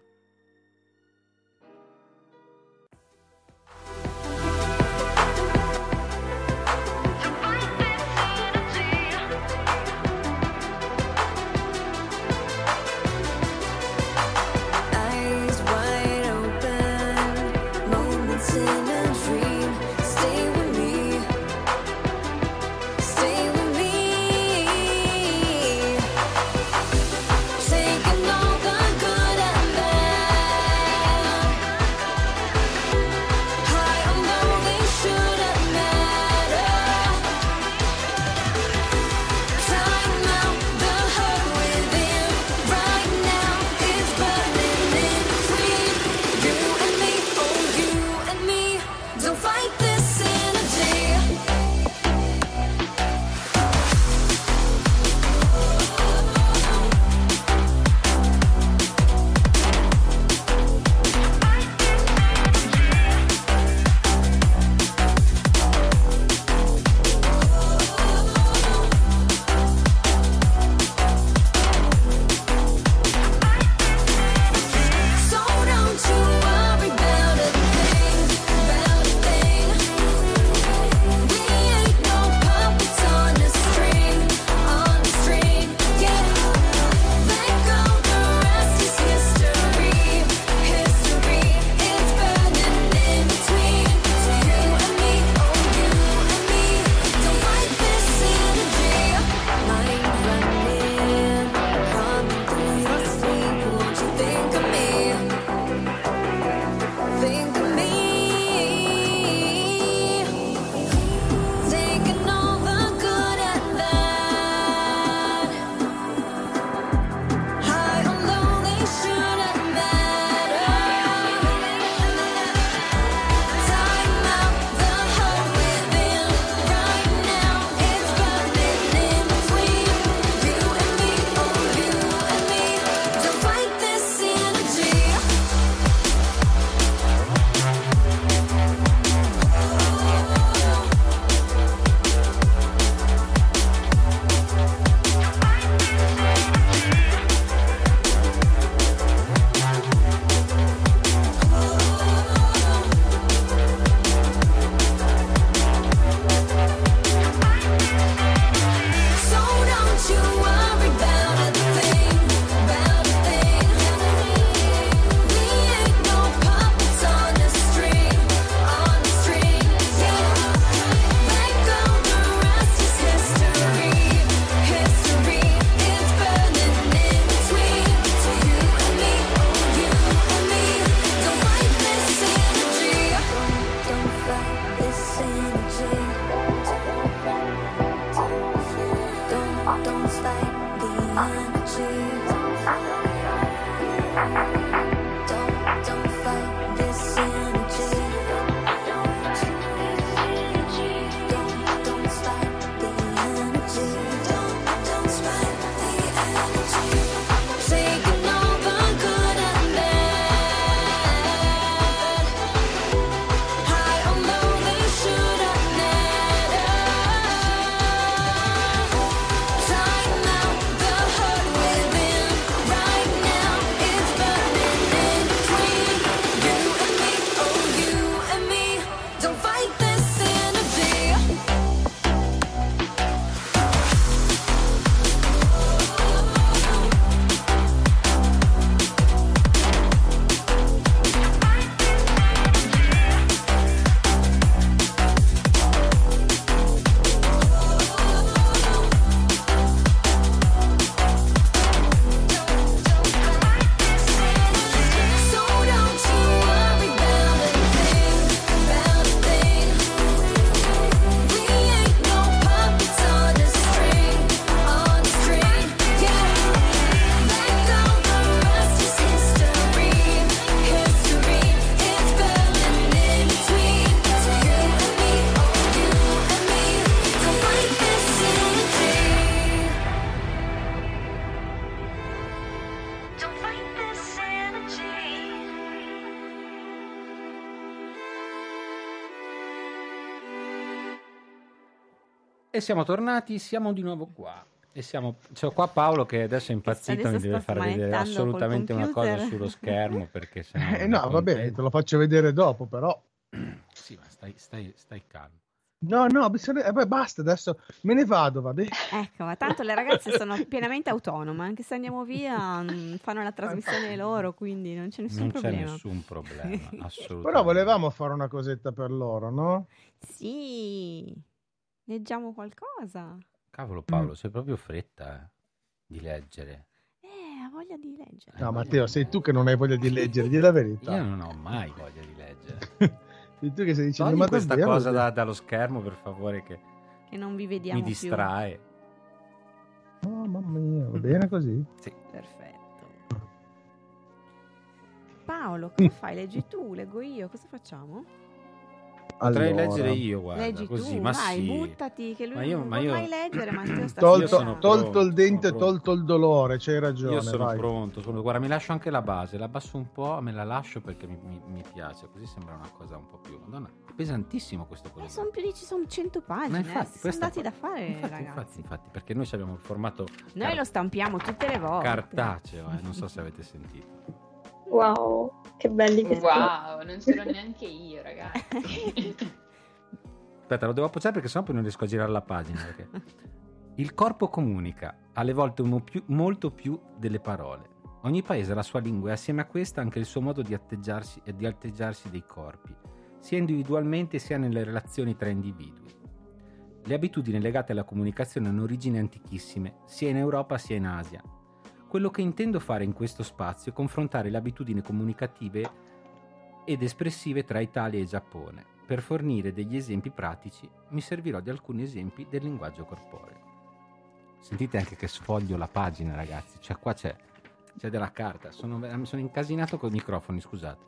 E siamo tornati, siamo di nuovo qua. E siamo, c'è qua Paolo che adesso è impazzito, adesso mi deve far vedere assolutamente una cosa sullo schermo perché se eh, no, va bene, te lo faccio vedere dopo però. sì, ma stai, stai, stai calmo. No, no, bisogna... eh, basta, adesso me ne vado, va bene. Ecco, ma tanto le ragazze sono pienamente autonome, anche se andiamo via mm, fanno la trasmissione loro, quindi non c'è nessun non problema. Non c'è nessun problema, assolutamente. Però volevamo fare una cosetta per loro, no? Sì, Leggiamo qualcosa. Cavolo Paolo, mm. sei proprio fretta eh, di leggere. Eh, ha voglia di leggere. No, Matteo, sei tu che non hai voglia di leggere, di la verità. Io non ho mai voglia di leggere. sei tu che stai dicendo Togli questa davvero, cosa da, dallo schermo, per favore, che, che non vi vediamo mi distrae. Più. Oh, mamma mia, va bene così? Sì. Perfetto. Paolo, cosa fai? Leggi tu, leggo io, cosa facciamo? Potrei allora. leggere io, guarda, Leggi così, tu, ma vai, sì. buttati, che lui ma io, non ma io... mai leggere, Matteo sta tolto, tolto il dente, tolto il dolore, c'hai ragione. Io sono vai. pronto, sono... guarda, mi lascio anche la base, la abbasso un po', me la lascio perché mi, mi, mi piace, così sembra una cosa un po' più... Madonna, è pesantissimo questo colore. sono più di ci sono 100 pagine, ma infatti, eh, sono andati da fare, infatti, ragazzi. Infatti, infatti, perché noi abbiamo il formato... Noi car- lo stampiamo tutte le volte. Cartaceo, eh, non so se avete sentito. Wow, che belli che wow, sono. Wow, non ce l'ho neanche io, ragazzi. Aspetta, lo devo appoggiare perché sennò poi non riesco a girare la pagina. Perché... Il corpo comunica, alle volte più, molto più delle parole. Ogni paese ha la sua lingua e assieme a questa anche il suo modo di atteggiarsi e di atteggiarsi dei corpi, sia individualmente sia nelle relazioni tra individui. Le abitudini legate alla comunicazione hanno origini antichissime, sia in Europa sia in Asia. Quello che intendo fare in questo spazio è confrontare le abitudini comunicative ed espressive tra Italia e Giappone, per fornire degli esempi pratici mi servirò di alcuni esempi del linguaggio corporeo. Sentite anche che sfoglio la pagina, ragazzi. Cioè, qua c'è, c'è della carta. Sono, mi sono incasinato con i microfoni, scusate.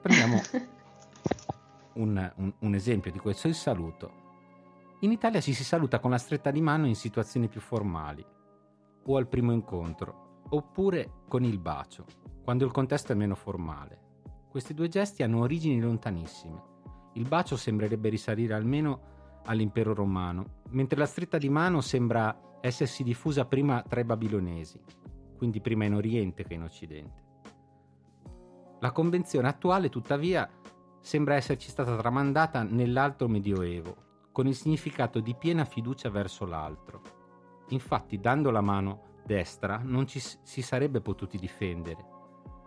Prendiamo un, un, un esempio di questo, il saluto. In Italia ci si saluta con la stretta di mano in situazioni più formali, o al primo incontro, oppure con il bacio, quando il contesto è meno formale. Questi due gesti hanno origini lontanissime. Il bacio sembrerebbe risalire almeno all'impero romano, mentre la stretta di mano sembra essersi diffusa prima tra i babilonesi, quindi prima in Oriente che in Occidente. La convenzione attuale, tuttavia, sembra esserci stata tramandata nell'alto medioevo, con il significato di piena fiducia verso l'altro. Infatti, dando la mano destra, non ci si sarebbe potuti difendere,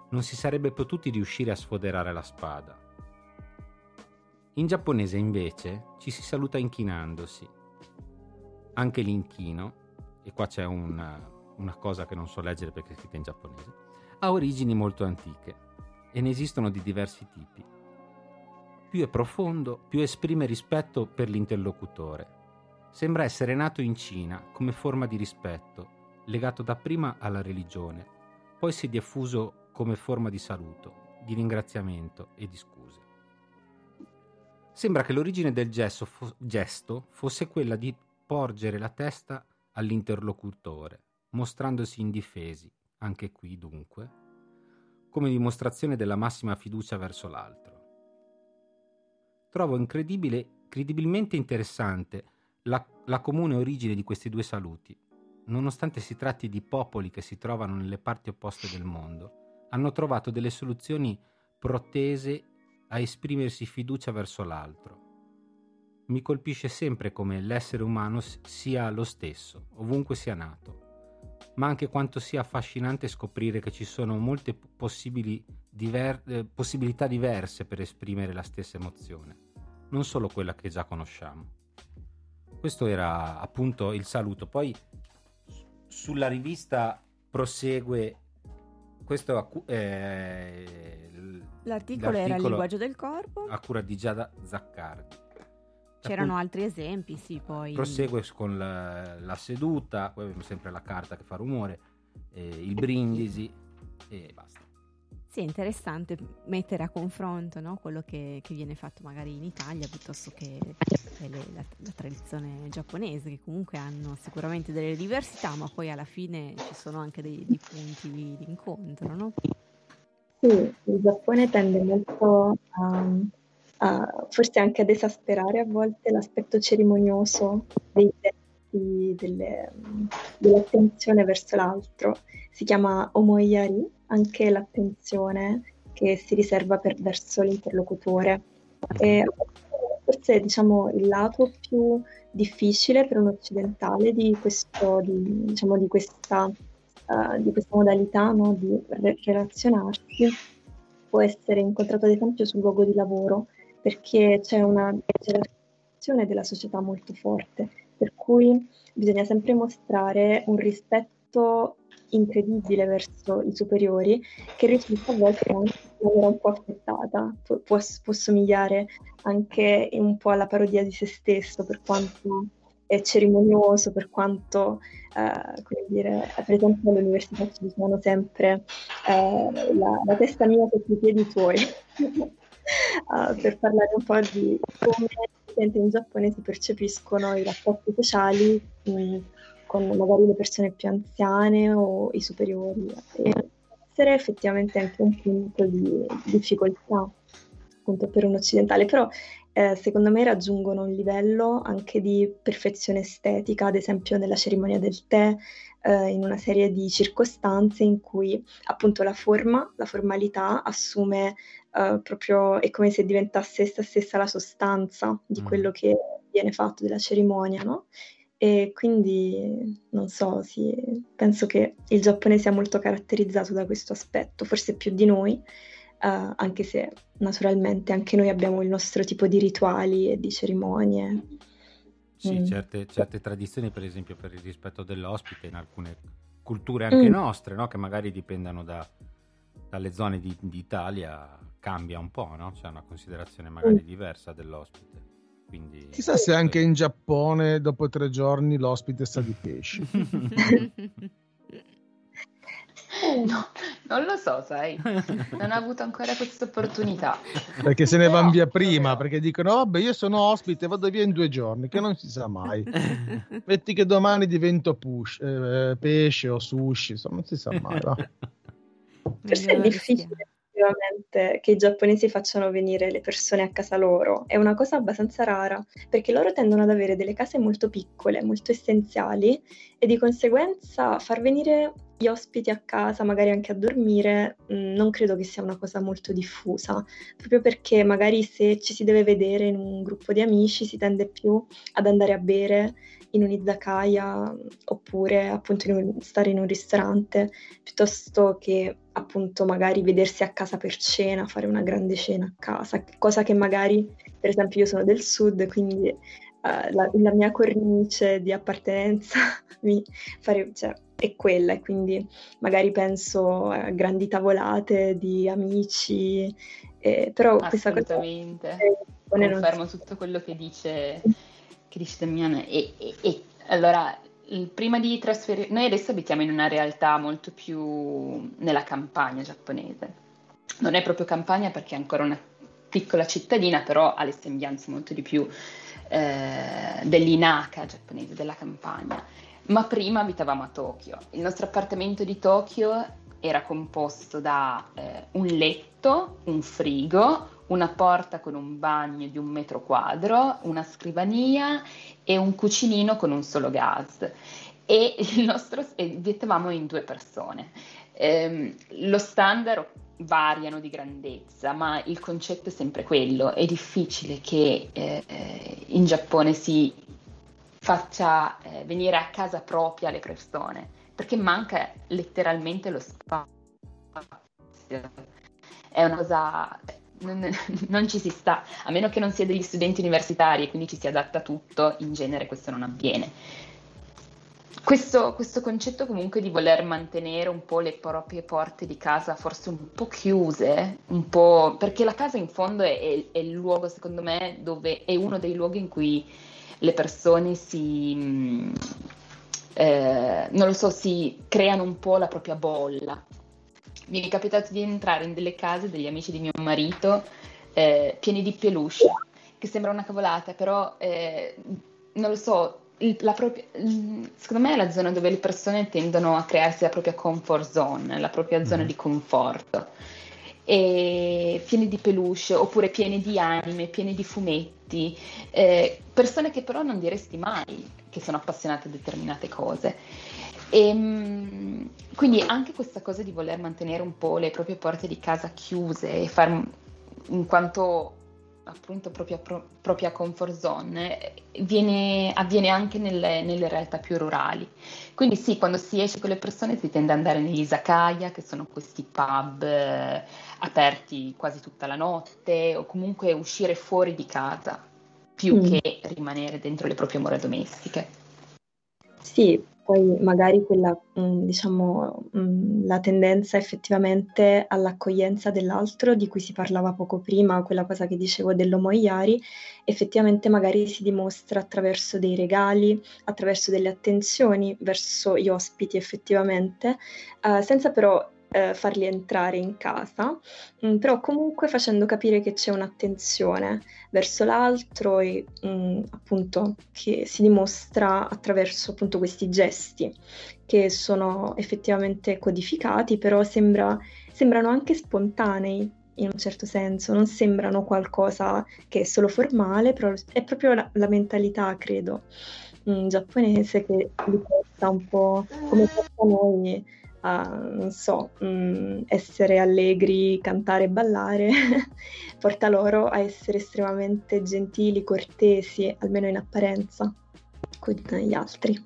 non si sarebbe potuti riuscire a sfoderare la spada. In giapponese invece ci si saluta inchinandosi. Anche l'inchino, e qua c'è una, una cosa che non so leggere perché è scritta in giapponese, ha origini molto antiche e ne esistono di diversi tipi. Più è profondo, più esprime rispetto per l'interlocutore. Sembra essere nato in Cina come forma di rispetto, legato dapprima alla religione, poi si è diffuso come forma di saluto, di ringraziamento e di scuse. Sembra che l'origine del gesto, fo- gesto fosse quella di porgere la testa all'interlocutore, mostrandosi indifesi, anche qui dunque, come dimostrazione della massima fiducia verso l'altro. Trovo incredibile, credibilmente interessante la, la comune origine di questi due saluti, nonostante si tratti di popoli che si trovano nelle parti opposte del mondo hanno trovato delle soluzioni protese a esprimersi fiducia verso l'altro. Mi colpisce sempre come l'essere umano sia lo stesso, ovunque sia nato, ma anche quanto sia affascinante scoprire che ci sono molte diver- eh, possibilità diverse per esprimere la stessa emozione, non solo quella che già conosciamo. Questo era appunto il saluto. Poi sulla rivista prosegue questo eh, l'articolo, era il linguaggio del corpo. a cura di Giada Zaccardi. C'erano altri esempi sì poi prosegue con la, la seduta poi abbiamo sempre la carta che fa rumore eh, il brindisi e basta sì, è interessante mettere a confronto no? quello che, che, viene fatto magari in Italia piuttosto che le, la, la, tradizione giapponese, che comunque hanno sicuramente delle diversità, ma poi alla fine ci sono anche dei, dei punti di, di incontro. No? Sì, il Giappone tende molto a, a, forse anche ad esasperare a volte l'aspetto cerimonioso dei gesti, delle, dell'attenzione verso l'altro. Si chiama omoyari anche l'attenzione che si riserva per, verso l'interlocutore. E forse diciamo, il lato più difficile per un occidentale di, questo, di, diciamo, di, questa, uh, di questa, modalità no? di re- relazionarsi può essere incontrato ad esempio sul luogo di lavoro perché c'è una generazione della società molto forte per cui bisogna sempre mostrare un rispetto incredibile verso i superiori che risulta a volte anche in maniera un po' affettata, può, può, può somigliare anche un po' alla parodia di se stesso per quanto è cerimonioso, per quanto, eh, come dire, per esempio all'università ci diciamo sempre eh, la, la, testa mia sotto i piedi tuoi, uh, per parlare un po' di come in Giappone si percepiscono i rapporti sociali mh, con magari le persone più anziane o i superiori. E essere effettivamente anche un punto di difficoltà appunto per un occidentale, però eh, secondo me raggiungono un livello anche di perfezione estetica, ad esempio nella cerimonia del tè, eh, in una serie di circostanze in cui appunto la forma, la formalità assume eh, proprio, è come se diventasse essa stessa la sostanza di mm. quello che viene fatto della cerimonia, no? E quindi non so, sì, penso che il Giappone sia molto caratterizzato da questo aspetto, forse più di noi, uh, anche se naturalmente anche noi abbiamo il nostro tipo di rituali e di cerimonie. Sì, mm. certe, certe, tradizioni, per esempio, per il rispetto dell'ospite in alcune culture anche mm. nostre, no? che magari dipendono da, dalle zone di, d'Italia, cambia un po', no? C'è una considerazione magari mm. diversa dell'ospite. Quindi... Chissà se anche in Giappone dopo tre giorni l'ospite sa di pesci. No, non lo so, sai, non ho avuto ancora questa opportunità. Perché se ne vanno via prima, perché dicono, vabbè, io sono ospite, vado via in due giorni, che non si sa mai. Metti che domani divento push, eh, pesce o sushi, insomma, non si sa mai. Va. Forse è difficile effettivamente che i giapponesi facciano venire le persone a casa loro. È una cosa abbastanza rara, perché loro tendono ad avere delle case molto piccole, molto essenziali e di conseguenza far venire gli ospiti a casa, magari anche a dormire, mm, non credo che sia una cosa molto diffusa, proprio perché magari se ci si deve vedere in un gruppo di amici si tende più ad andare a bere in un'izakaya oppure appunto in un, stare in un ristorante piuttosto che appunto magari vedersi a casa per cena, fare una grande cena a casa, cosa che magari per esempio io sono del sud, quindi uh, la, la, mia cornice di appartenenza fare, cioè, è quella e quindi magari penso a grandi tavolate di amici, eh, però questa cosa... Assolutamente, confermo tutto quello che dice che dice Damiano. E, e, e allora, prima di trasferire, noi adesso abitiamo in una realtà molto più nella campagna giapponese. Non è proprio campagna perché è ancora una piccola cittadina, però ha le sembianze molto di più eh, dell'inaka giapponese, della campagna. Ma prima abitavamo a Tokyo. Il nostro appartamento di Tokyo era composto da eh, un letto, un frigo, una porta con un bagno di un metro quadro, una scrivania e un cucinino con un solo gas. E il nostro, e in due persone. Eh, lo standard variano di grandezza, ma il concetto è sempre quello. È difficile che eh, in Giappone si faccia eh, venire a casa propria le persone, perché manca letteralmente lo spazio. È una cosa non, non, ci si sta, a meno che non sia degli studenti universitari e quindi ci si adatta a tutto, in genere questo non avviene. Questo, questo, concetto comunque di voler mantenere un po' le proprie porte di casa forse un po' chiuse, un po', perché la casa in fondo è, è, è il luogo, secondo me, dove è uno dei luoghi in cui le persone si, mm, eh, non lo so, si creano un po' la propria bolla. Mi è capitato di entrare in delle case degli amici di mio marito eh, pieni di peluche, che sembra una cavolata, però eh, non lo so, propria, secondo me è la zona dove le persone tendono a crearsi la propria comfort zone, la propria zona mm. di conforto. E pieni di peluche oppure pieni di anime, pieni di fumetti, eh, persone che però non diresti mai che sono appassionate a determinate cose. E, ehm, quindi anche questa cosa di voler mantenere un po' le proprie porte di casa chiuse e far in quanto appunto propria, pro, propria comfort zone viene, avviene anche nelle, nelle, realtà più rurali. Quindi sì, quando si esce con le persone si tende ad andare negli izakaya, che sono questi pub eh, aperti quasi tutta la notte, o comunque uscire fuori di casa, più mm. che rimanere dentro le proprie mura domestiche. Sì, poi magari quella, mhmm, diciamo, mhmm, la tendenza effettivamente all'accoglienza dell'altro, di cui si parlava poco prima, quella cosa che dicevo dell'homo iari, effettivamente magari si dimostra attraverso dei regali, attraverso delle attenzioni verso gli ospiti effettivamente, uhm, senza però eh, farli entrare in casa, mh, mm, però comunque facendo capire che c'è un'attenzione verso l'altro e mh, mm, appunto che si dimostra attraverso appunto questi gesti che sono effettivamente codificati, però sembra, sembrano anche spontanei in un certo senso, non sembrano qualcosa che è solo formale, però è proprio la, la mentalità, credo, mh, mm, giapponese che li porta un po' come porta noi a, non so, mh, mm, essere allegri, cantare e ballare, porta loro a essere estremamente gentili, cortesi, almeno in apparenza, con gli altri.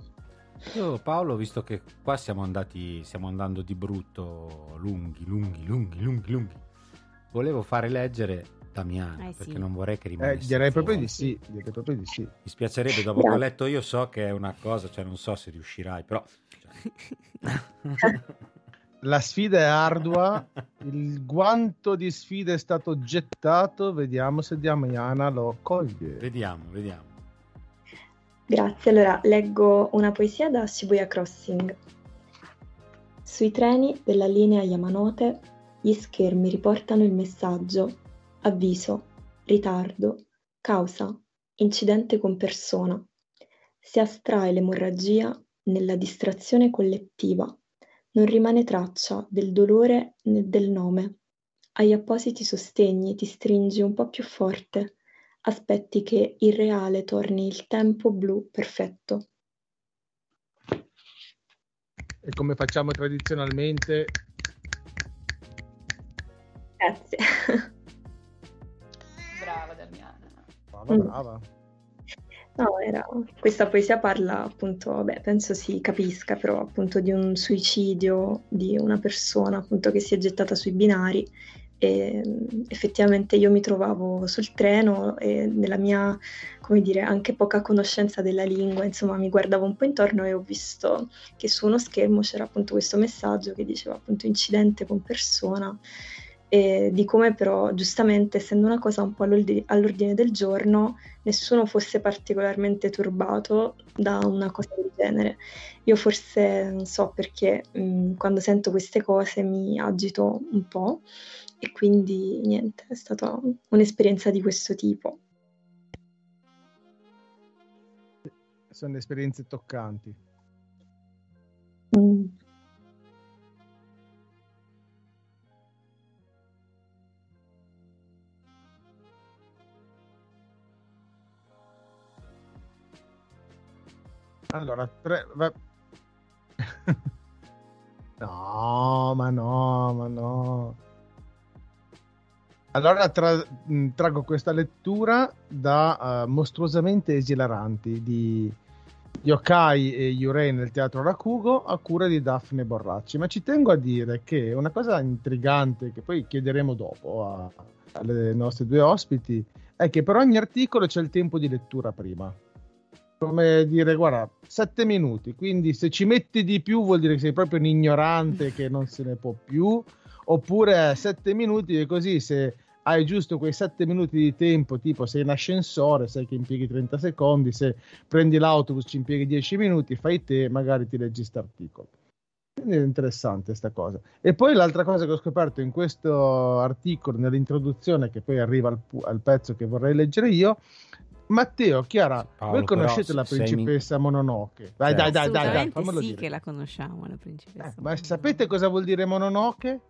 Io Paolo, visto che qua siamo andati, stiamo andando di brutto lunghi, lunghi, lunghi, lunghi, lunghi, volevo fare leggere Damiano, eh, perché sì. non vorrei che rimanesse. Eh, direi proprio di sì, direi proprio di sì. Mi spiacerebbe dopo che ho letto io so che è una cosa, cioè non so se riuscirai, però La sfida è ardua, il guanto di sfida è stato gettato, vediamo se Damiana lo coglie. Vediamo, vediamo. Grazie, allora leggo una poesia da Shibuya Crossing. Sui treni della linea Yamanote gli schermi riportano il messaggio avviso, ritardo, causa, incidente con persona. Si astrae l'emorragia nella distrazione collettiva, non rimane traccia del dolore né del nome. Agli appositi sostegni ti stringi un po' più forte, aspetti che il reale torni il tempo blu perfetto. E come facciamo tradizionalmente? Grazie. Brava Damiana. Brava, brava. No, era... questa poesia parla appunto, vabbè, penso si capisca, però appunto di un suicidio di una persona appunto che si è gettata sui binari. E effettivamente io mi trovavo sul treno e nella mia, come dire, anche poca conoscenza della lingua, insomma, mi guardavo un po' intorno e ho visto che su uno schermo c'era appunto questo messaggio che diceva appunto incidente con persona e di come però giustamente essendo una cosa un po' all'ordine del giorno nessuno fosse particolarmente turbato da una cosa del genere. Io forse non so perché mh, quando sento queste cose mi agito un po' e quindi niente, è stata un'esperienza di questo tipo. Sono esperienze toccanti. Mm. Allora, tre... no, ma no, ma no. Allora tra, traggo questa lettura da uh, Mostruosamente Esilaranti di Yokai e Yurei nel teatro Rakugo a cura di Daphne Borracci. Ma ci tengo a dire che una cosa intrigante che poi chiederemo dopo a, alle nostre due ospiti è che per ogni articolo c'è il tempo di lettura prima. Come dire, guarda, sette minuti, quindi se ci metti di più vuol dire che sei proprio un ignorante che non se ne può più, oppure sette minuti e così se hai giusto quei 7 minuti di tempo, tipo sei in ascensore, sai che impieghi 30 secondi, se prendi l'autobus ci impieghi 10 minuti, fai te, magari ti leggi quest'articolo. Quindi è interessante questa cosa. E poi l'altra cosa che ho scoperto in questo articolo, nell'introduzione, che poi arriva al, al pezzo che vorrei leggere io, Matteo, Chiara, Paolo, voi conoscete la principessa mi... Mononoke? Dai, dai, dai, dai, dai, fammelo sì dire. che la conosciamo, la principessa. Eh, ma sapete cosa vuol dire Mononoke?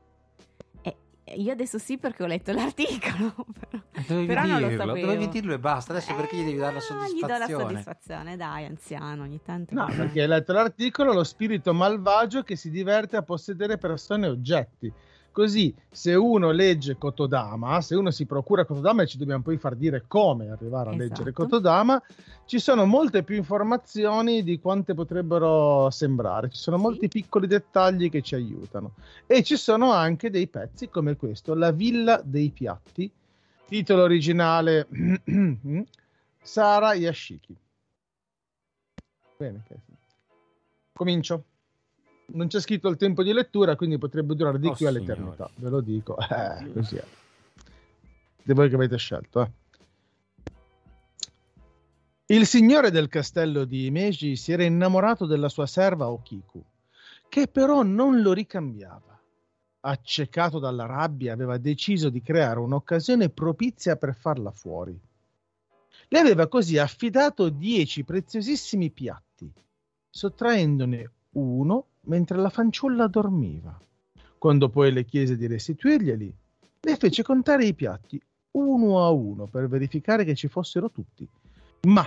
Io adesso sì perché ho letto l'articolo, però, dovevi però dirlo, non lo sapevo. Dovevi dirlo e basta, adesso perché gli devi dare la soddisfazione? Gli do la soddisfazione, dai, anziano, ogni tanto. No, perché hai letto l'articolo, lo spirito malvagio che si diverte a possedere persone e oggetti. Così, se uno legge Kotodama, se uno si procura Kotodama, e ci dobbiamo poi far dire come arrivare a esatto. leggere Kotodama, ci sono molte più informazioni di quante potrebbero sembrare. Ci sono molti piccoli dettagli che ci aiutano. E ci sono anche dei pezzi come questo, La Villa dei Piatti, titolo originale Sara Yashiki. Bene, comincio non c'è scritto il tempo di lettura, quindi potrebbe durare di oh, qui all'eternità. Ve lo dico, eh, così è. Di voi che avete scelto, eh. Il signore del castello di Meiji si era innamorato della sua serva Okiku, che però non lo ricambiava. Accecato dalla rabbia, aveva deciso di creare un'occasione propizia per farla fuori. Le aveva così affidato dieci preziosissimi piatti, sottraendone uno mentre la fanciulla dormiva. Quando poi le chiese di restituirglieli, le fece contare i piatti uno a uno per verificare che ci fossero tutti. Ma,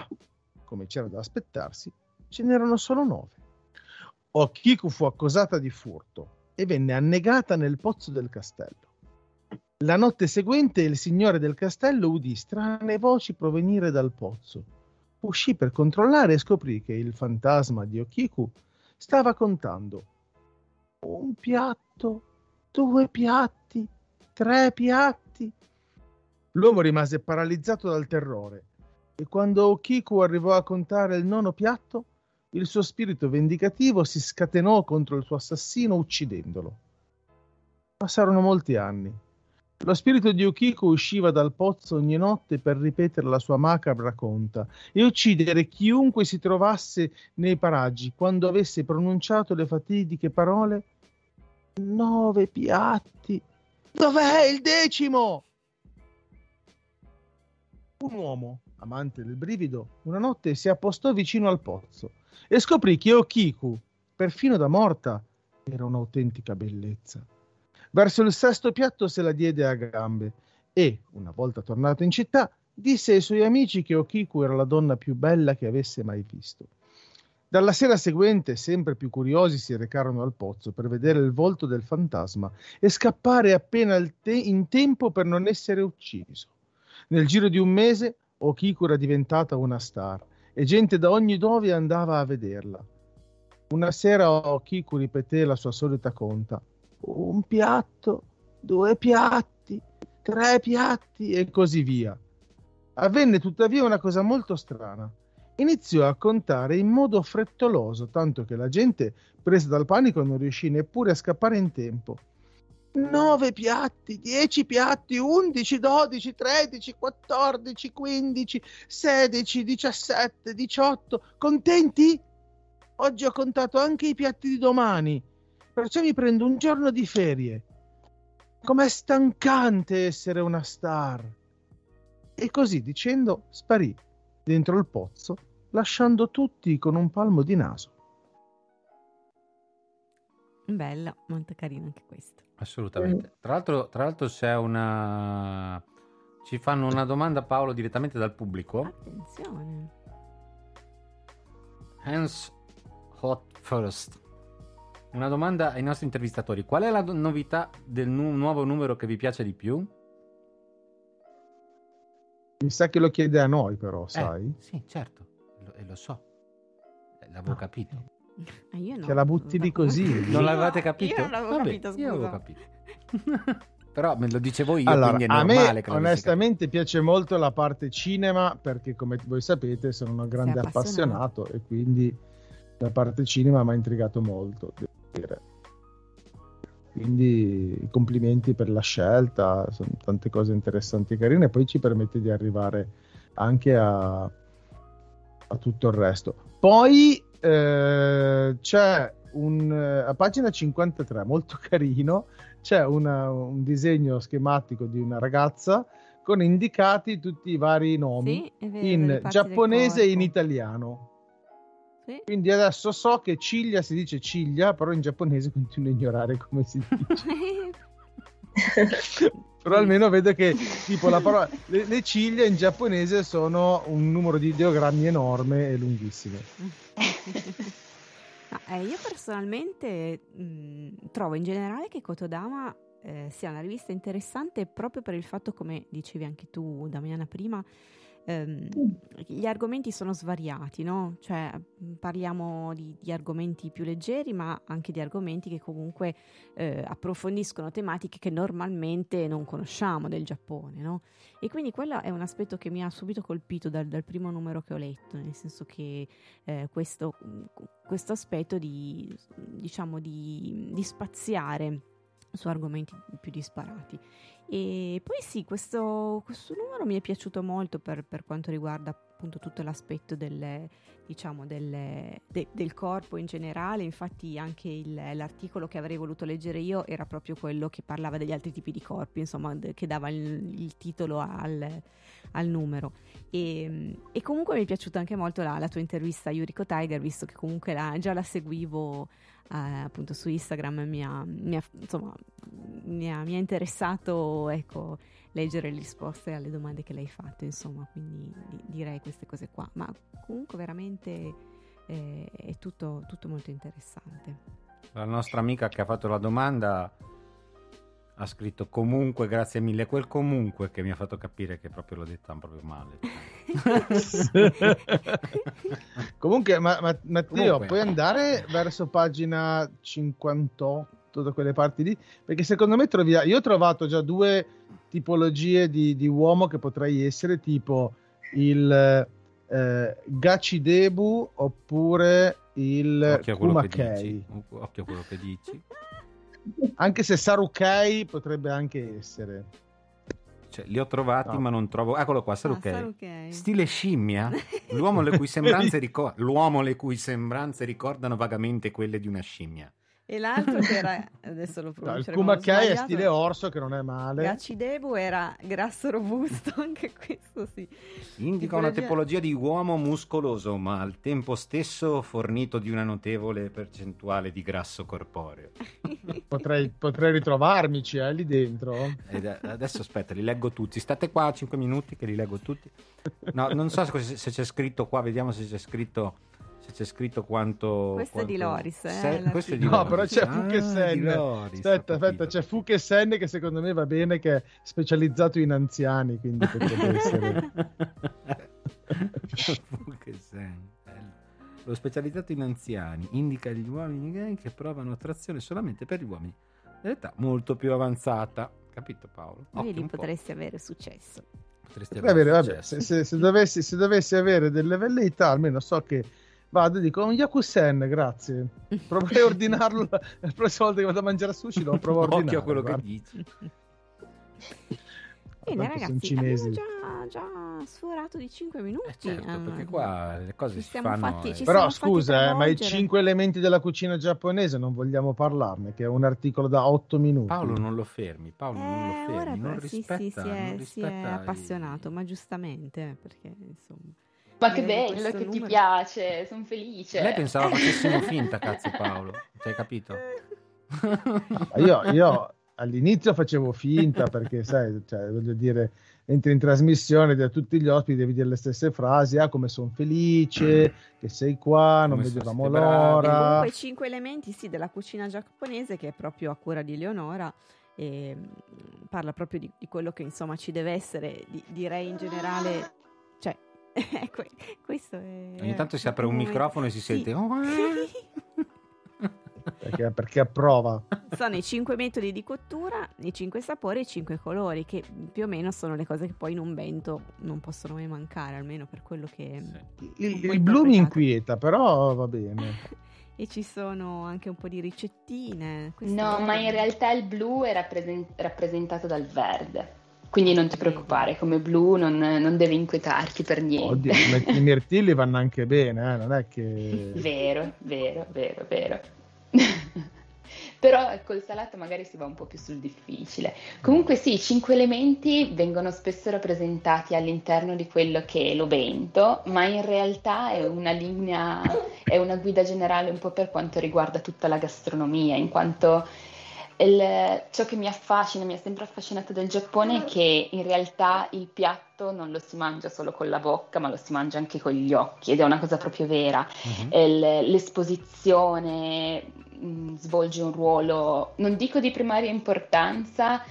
come c'era da aspettarsi, ce n'erano solo nove. Okiku fu accusata di furto e venne annegata nel pozzo del castello. La notte seguente il signore del castello udì strane voci provenire dal pozzo. Uscì per controllare e scoprì che il fantasma di Okiku stava contando. Un piatto, due piatti, tre piatti. L'uomo rimase paralizzato dal terrore e quando Okiku arrivò a contare il nono piatto, il suo spirito vendicativo si scatenò contro il suo assassino uccidendolo. Passarono molti anni lo spirito di Ukiko usciva dal pozzo ogni notte per ripetere la sua macabra conta e uccidere chiunque si trovasse nei paraggi quando avesse pronunciato le fatidiche parole Nove piatti. Dov'è il decimo? Un uomo, amante del brivido, una notte si appostò vicino al pozzo e scoprì che Okiku, perfino da morta, era un'autentica bellezza. Verso il sesto piatto se la diede a gambe e, una volta tornato in città, disse ai suoi amici che Okiku era la donna più bella che avesse mai visto. Dalla sera seguente, sempre più curiosi, si recarono al pozzo per vedere il volto del fantasma e scappare appena te- in tempo per non essere ucciso. Nel giro di un mese, Okiku era diventata una star e gente da ogni dove andava a vederla. Una sera Okiku ripeté la sua solita conta un piatto, due piatti, tre piatti e così via. Avvenne tuttavia una cosa molto strana. Iniziò a contare in modo frettoloso, tanto che la gente, presa dal panico, non riuscì neppure a scappare in tempo. Nove piatti, dieci piatti, undici, dodici, tredici, quattordici, quindici, sedici, diciassette, diciotto. Contenti? Oggi ho contato anche i piatti di domani perciò mi prendo un giorno di ferie. Com'è stancante essere una star. E così dicendo sparì dentro il pozzo, lasciando tutti con un palmo di naso. Bello, molto carino anche questo. Assolutamente. Tra l'altro, tra l'altro c'è una... Ci fanno una domanda Paolo direttamente dal pubblico. Attenzione. Hans Hot First una domanda ai nostri intervistatori. Qual è la novità del nu- nuovo numero che vi piace di più? Mi sa che lo chiede a noi, però, eh, sai? Sì, certo, e lo, lo, so. L'avevo capito. Ah, io no. Che la butti di così. Non l'avevate capito? Io non l'avevo Vabbè, capito, scusa. Io avevo capito. Però me lo dicevo io, allora, quindi è a normale me che onestamente piace molto la parte cinema perché come voi sapete sono un grande appassionato. appassionato e quindi la parte cinema mi ha intrigato molto, devo dire. Quindi complimenti per la scelta, sono tante cose interessanti e carine e poi ci permette di arrivare anche a, a tutto il resto. Poi eh, c'è un, a pagina 53, molto carino, c'è una, un disegno schematico di una ragazza con indicati tutti i vari nomi sì, vero, in giapponese e in italiano. Sì. Quindi adesso so che ciglia si dice ciglia, però in giapponese continuo a ignorare come si dice. però almeno vedo che tipo la parola le, le, ciglia in giapponese sono un numero di ideogrammi enorme e lunghissime. eh, io personalmente mh, trovo in generale che Kotodama eh, sia una rivista interessante proprio per il fatto, come dicevi anche tu, Damiana, prima, ehm, gli argomenti sono svariati, no? Cioè parliamo di, di, argomenti più leggeri, ma anche di argomenti che comunque eh, approfondiscono tematiche che normalmente non conosciamo del Giappone, no? E quindi quello è un aspetto che mi ha subito colpito dal, dal primo numero che ho letto, nel senso che eh, questo, questo, aspetto di, diciamo, di, di spaziare su argomenti più disparati. E poi sì, questo, questo numero mi è piaciuto molto per, per quanto riguarda appunto tutto l'aspetto delle, diciamo, delle, de, del corpo in generale, infatti anche il, l'articolo che avrei voluto leggere io era proprio quello che parlava degli altri tipi di corpi, insomma, che dava il, il titolo al, al numero. E, e, comunque mi è piaciuta anche molto la, la, tua intervista a Yuriko Tiger, visto che comunque la, già la seguivo eh, appunto su Instagram, mi ha, mi ha, insomma, mi ha, mi ha interessato ecco, leggere le risposte alle domande che lei ha fatto, insomma, quindi di, direi queste cose qua. Ma comunque veramente eh, è tutto, tutto molto interessante. La nostra amica che ha fatto la domanda ha scritto comunque, grazie mille, quel comunque che mi ha fatto capire che proprio l'ho detta proprio male. comunque, ma, ma, Matteo, comunque. puoi andare verso pagina 58 da quelle parti lì? Perché secondo me trovi, io ho trovato già due tipologie di, di uomo che potrei essere, tipo il eh, Gachidebu oppure il Kumakei. Occhio a quello che dici. Anche se Sarukai potrebbe anche essere. Cioè, li ho trovati, no. ma non trovo. Eccolo qua, Sarukai. Ah, Sarukai. Stile scimmia. L'uomo le, cui sembranze ricor- l'uomo le cui sembranze ricordano vagamente quelle di una scimmia. E l'altro che era, adesso lo no, Il Kumakai è stile orso che non è male. Gacidebu era grasso robusto, anche questo sì. Indica una tipologia di uomo muscoloso, ma al tempo stesso fornito di una notevole percentuale di grasso corporeo. potrei, potrei ritrovarmici eh, lì dentro. Ed adesso aspetta, li leggo tutti. State qua 5 minuti che li leggo tutti. No, non so se, se c'è scritto qua, vediamo se c'è scritto c'è scritto quanto. Questo quanto... è di Loris, eh? Se... Questo è di no, Loris. però c'è ah, Fuchesen. Aspetta, aspetta, c'è Fuchesen che secondo me va bene, che è specializzato in anziani, quindi potrebbe essere. Fuchesen. Lo specializzato in anziani indica gli uomini che provano attrazione solamente per gli uomini dell'età molto più avanzata. Capito Paolo? Quindi potresti avere successo. Potresti avere, avere vabbè, se, se, se, dovessi, se, dovessi, avere delle velleità, almeno so che vado e dico un Yakusen, grazie. Proverei a ordinarlo la prossima volta che vado a mangiare sushi, lo provo a ordinare. Occhio a quello guarda. che dici. Bene ragazzi, abbiamo già, già, sforato di 5 minuti. Eh certo, um, perché qua le cose si fanno... Fatti, eh. Però scusa, eh, ma i 5 elementi della cucina giapponese non vogliamo parlarne, che è un articolo da 8 minuti. Paolo non lo fermi, Paolo eh, non lo fermi, ora, non sì, rispetta, sì, si è, non si è appassionato, i... ma giustamente, perché insomma... Ma che bello che numero. ti piace, sono felice. Lei pensava facessimo finta, cazzo Paolo, ci hai capito? io, io all'inizio facevo finta perché, sai, cioè, voglio dire, entri in trasmissione da tutti gli ospiti, devi dire le stesse frasi, ah come sono felice, che sei qua, non vedevamo l'ora. Comunque i cinque elementi, sì, della cucina giapponese che è proprio a cura di Leonora e mm, parla proprio di, di, quello che insomma ci deve essere, di, direi in generale, cioè, questo è... Ogni tanto si apre un microfono e si sì. sente... perché, perché approva. Sono i cinque metodi di cottura, i cinque sapori e i cinque colori, che più o meno sono le cose che poi in un bento non possono mai mancare, almeno per quello che... Sì. Il, il blu mi inquieta, però va bene. e ci sono anche un po' di ricettine. No, ma in realtà il blu è rappresent- rappresentato dal verde. Quindi non ti preoccupare, come blu non, non deve inquietarti per niente. Oddio, i mirtilli vanno anche bene, eh? non è che... Vero, vero, vero, vero. Però col salato magari si va un po' più sul difficile. Comunque sì, i cinque elementi vengono spesso rappresentati all'interno di quello che è l'ovento, ma in realtà è una linea, è una guida generale un po' per quanto riguarda tutta la gastronomia, in quanto il, ciò che mi affascina, mi ha sempre affascinato del Giappone è che in realtà il piatto non lo si mangia solo con la bocca, ma lo si mangia anche con gli occhi ed è una cosa proprio vera. Uh-huh. Il, l'esposizione mh, mm, svolge un ruolo, non dico di primaria importanza,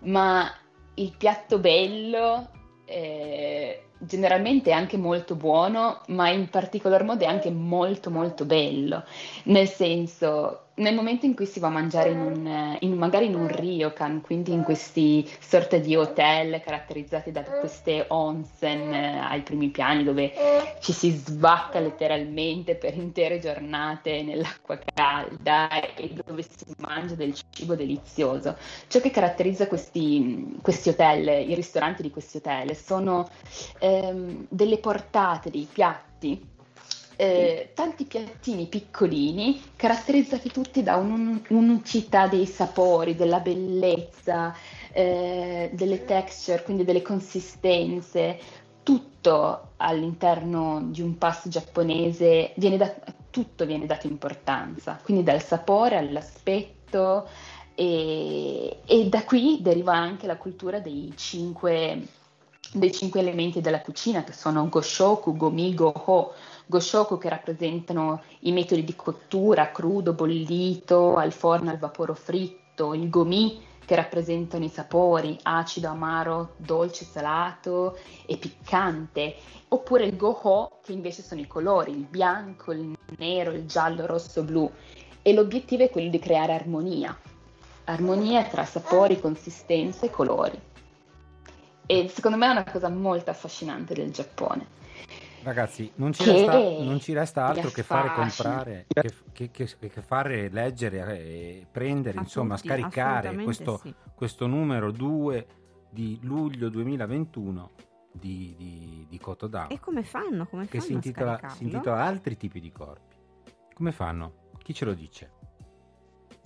ma il piatto bello eh, generalmente è anche molto buono, ma in particolar modo è anche molto molto bello, nel senso nel momento in cui si va a mangiare in un, in, magari in un ryokan, quindi in questi sorte di hotel caratterizzati da queste onsen eh, ai primi piani dove ci si sbacca letteralmente per intere giornate nell'acqua calda e dove si mangia del cibo delizioso. Ciò che caratterizza questi, questi hotel, i ristoranti di questi hotel, sono ehm, delle portate, dei piatti eh, tanti piattini piccolini, caratterizzati tutti da un, un'unicità dei sapori, della bellezza, eh, delle texture, quindi delle consistenze, tutto all'interno di un pasto giapponese, viene da, tutto viene dato importanza, quindi dal sapore all'aspetto e, e da qui deriva anche la cultura dei cinque, dei cinque elementi della cucina che sono Goshoku, Gomi, Goho, Goshoku che rappresentano i metodi di cottura, crudo, bollito, al forno, al vapore fritto, il gomi che rappresentano i sapori, acido, amaro, dolce, salato e piccante, oppure il goho che invece sono i colori, il bianco, il nero, il giallo, rosso, blu. E l'obiettivo è quello di creare armonia, armonia tra sapori, consistenze e colori. E secondo me è una cosa molto affascinante del Giappone. Ragazzi, non ci, resta, non ci resta, altro che fare comprare, che, che, che, che, fare leggere e prendere, insomma, scaricare questo, sì. questo, numero 2 di luglio 2021 di, di, di Kotodama. E come fanno? Come che si intitola, si intitola Altri tipi di corpi. Come fanno? Chi ce lo dice?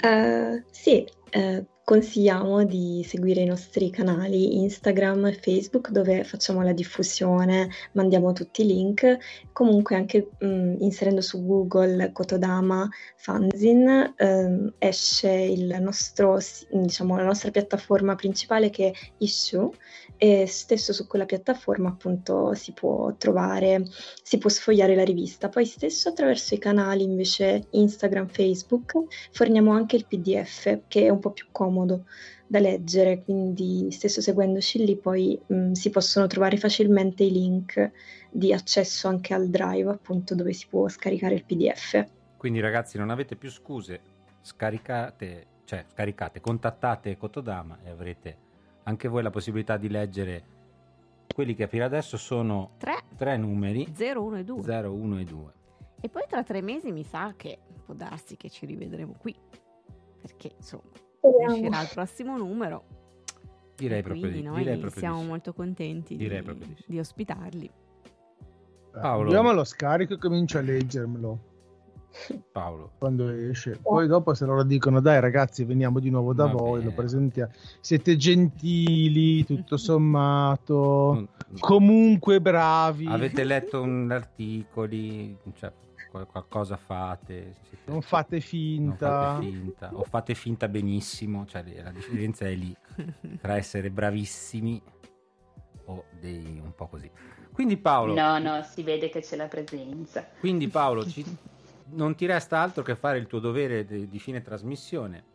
Uh, sì, uh, consigliamo di seguire i nostri canali Instagram e Facebook dove facciamo la diffusione, mandiamo tutti i link, comunque anche mh, mm, inserendo su Google Kotodama Fanzine eh, esce il nostro, diciamo, la nostra piattaforma principale che è Issue e stesso su quella piattaforma appunto si può trovare, si può sfogliare la rivista. Poi stesso attraverso i canali invece Instagram, Facebook forniamo anche il PDF che è un po' più comodo da leggere, quindi stesso seguendoci lì poi mh, si possono trovare facilmente i link di accesso anche al drive appunto dove si può scaricare il PDF. Quindi ragazzi non avete più scuse, scaricate, cioè scaricate, contattate Kotodama e avrete anche voi la possibilità di leggere quelli che per adesso sono tre, tre numeri 0, 1 e 2. 0, 1 e 2. E poi tra tre mesi mi sa che può darsi che ci rivedremo qui. Perché insomma, Speriamo. uscirà il prossimo numero. Direi proprio di, noi direi proprio siamo molto contenti di, di, di, ospitarli. Paolo. Andiamo allo scarico e comincio a leggermelo. Paolo. Quando esce. Poi dopo se loro dicono dai ragazzi veniamo di nuovo da Va voi, bene. lo presentiamo. Siete gentili, tutto sommato, comunque bravi. Avete letto un articoli, cioè qualcosa fate. Siete... Non fate finta. Non fate finta. O fate finta benissimo, cioè la differenza è lì tra essere bravissimi o dei un po' così. Quindi Paolo... No, no, si vede che c'è la presenza. Quindi Paolo, ci, non ti resta altro che fare il tuo dovere di, di fine trasmissione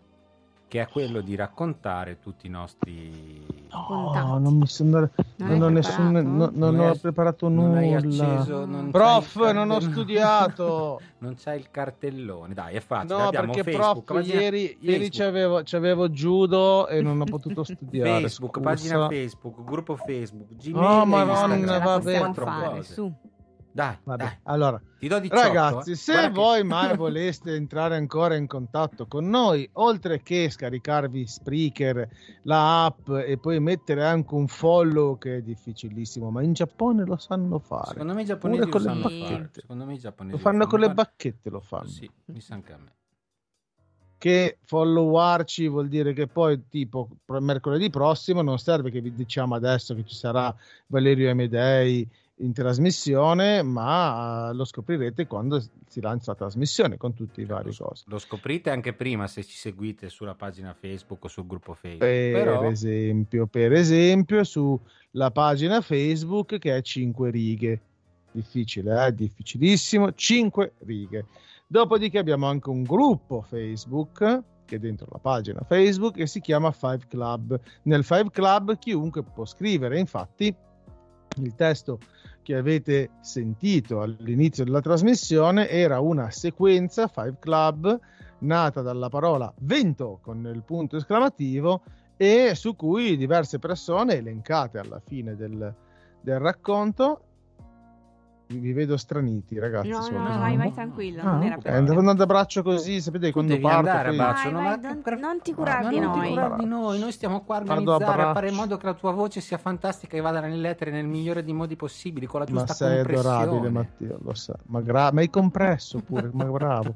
che è quello di raccontare tutti i nostri no, non mi sono non, ho, nessun, no, non ho preparato non nulla. acceso, non prof non ho studiato. Non c'è il cartellone. Dai è facile no Abbiamo perché Facebook, prof pagina, ieri, Facebook. ieri c'avevo, c'avevo judo e non ho potuto studiare Facebook scusa. pagina Facebook gruppo Facebook Gmail oh madonna vabbè su dai, Vabbè. dai. Allora, ti do 18, ragazzi, eh. se Guarda voi che... mai voleste entrare ancora in contatto con noi, oltre che scaricarvi Spreaker, la app e poi mettere anche un follow che è difficilissimo, ma in Giappone lo sanno fare. Secondo me i giapponesi lo sanno fare. Secondo me i giapponesi lo fanno, lo fanno con le bacchette, lo fanno. Sì, mi sa anche a me che followarci vuol dire che poi tipo mercoledì prossimo non serve che vi diciamo adesso che ci sarà Valerio Amedei in trasmissione, ma lo scoprirete quando si lancia la trasmissione con tutti i vari lo, cose. Lo scoprite anche prima se ci seguite sulla pagina Facebook o sul gruppo Facebook. Per, Però... esempio, per esempio, sulla pagina Facebook che è 5 righe. Difficile, eh? difficilissimo, 5 righe. Dopodiché abbiamo anche un gruppo Facebook che è dentro la pagina Facebook che si chiama Five Club. Nel Five Club chiunque può scrivere, infatti il testo che avete sentito all'inizio della trasmissione era una sequenza Five Club nata dalla parola vento con il punto esclamativo e su cui diverse persone elencate alla fine del, del racconto vi vedo straniti, ragazzi. No, no, no vai, vai tranquillo. Ah, non era okay. andando a braccio così, sapete quando Devi parto. Andare poi... a braccio, vai, non, vai, non, non, ti curare ah, di non noi. Curare di noi. Noi stiamo qua a organizzare, a fare in modo che la tua voce sia fantastica e vada nell'etere nel migliore dei modi possibili, con la giusta ma sei adorabile, Matteo, lo sa. Ma, gra- ma hai compresso pure, ma bravo.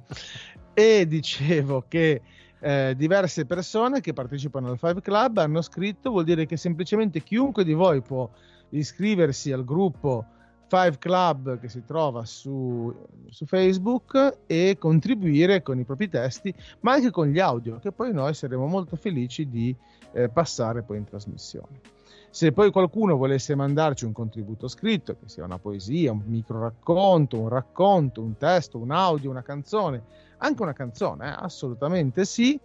E dicevo che eh, diverse persone che partecipano al Five Club hanno scritto, vuol dire che semplicemente chiunque di voi può iscriversi al gruppo Five Club che si trova su, su, Facebook e contribuire con i propri testi, ma anche con gli audio, che poi noi saremo molto felici di eh, passare poi in trasmissione. Se poi qualcuno volesse mandarci un contributo scritto, che sia una poesia, un micro racconto, un racconto, un testo, un audio, una canzone, anche una canzone, eh, assolutamente sì,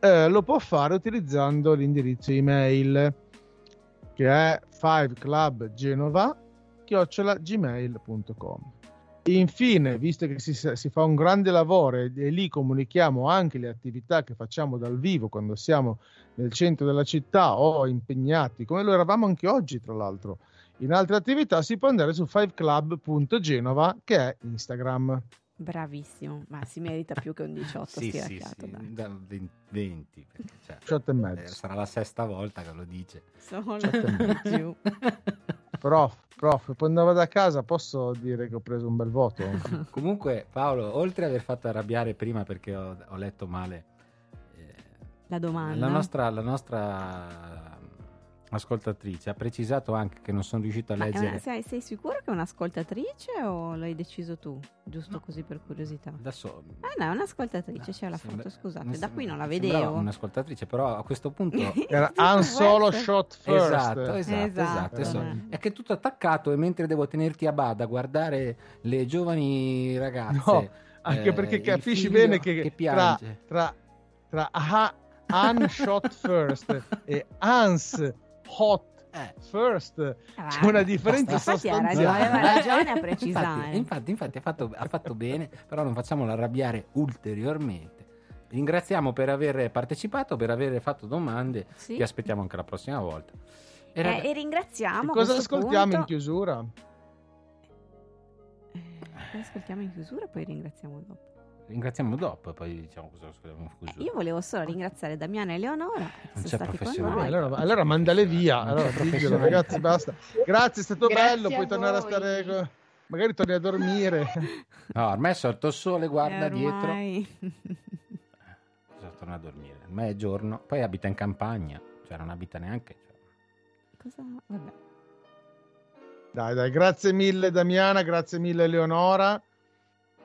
eh, lo può fare utilizzando l'indirizzo email che è 5clubgenova chiocciolagmail.com. Infine, visto che si, si, fa un grande lavoro e, e, lì comunichiamo anche le attività che facciamo dal vivo quando siamo nel centro della città o impegnati, come lo eravamo anche oggi, tra l'altro, in altre attività, si può andare su fiveclub.genova che è Instagram. Bravissimo, ma si merita più che un 18 sì, sì, sì, da 20, cioè, 18 e mezzo. Eh, sarà la sesta volta che lo dice. Solo più. Prof, prof, poi andavo da casa posso dire che ho preso un bel voto? Comunque Paolo, oltre ad aver fatto arrabbiare prima perché ho, ho letto male eh, la domanda, la nostra, la nostra ascoltatrice ha precisato anche che non sono riuscito a leggere. Una, sei, sei, sicuro che è un'ascoltatrice o l'hai deciso tu? Giusto no. così per curiosità. Adesso. Ah, no, è un'ascoltatrice, no, c'è la sembra, foto, scusate. Da qui non la vedevo. Un'ascoltatrice, però a questo punto. Era un solo shot first. Esatto, esatto. esatto, esatto. Eh. È che è tutto attaccato e mentre devo tenerti a bada a guardare le giovani ragazze. No, anche eh, perché capisci bene che, che tra, tra, tra aha, un shot first e Hans hot eh. first. Eh, c'è una differenza sostanziale. aveva ragione a precisare. infatti, infatti, infatti ha, fatto, ha, fatto, bene però non facciamolo arrabbiare ulteriormente. Ringraziamo per aver partecipato per aver fatto domande. Sì. ti aspettiamo anche la prossima volta. E, rag... eh, e ringraziamo e cosa ascoltiamo punto... in chiusura? Eh, ascoltiamo in chiusura poi ringraziamo dopo ringraziamo dopo e poi diciamo cosa scusiamo Io volevo solo ringraziare Damiana e Eleonora non c'è professionale allora, allora mandale via. allora, diglielo, ragazzi basta. Grazie è stato Grazie bello puoi tornare a stare con... magari torni a dormire. No ormai è sorto il sole guarda ormai... dietro torna a dormire. Ormai è giorno poi abita in campagna cioè non abita neanche cioè. cosa? Vabbè. Dai dai grazie mille Damiana grazie mille Eleonora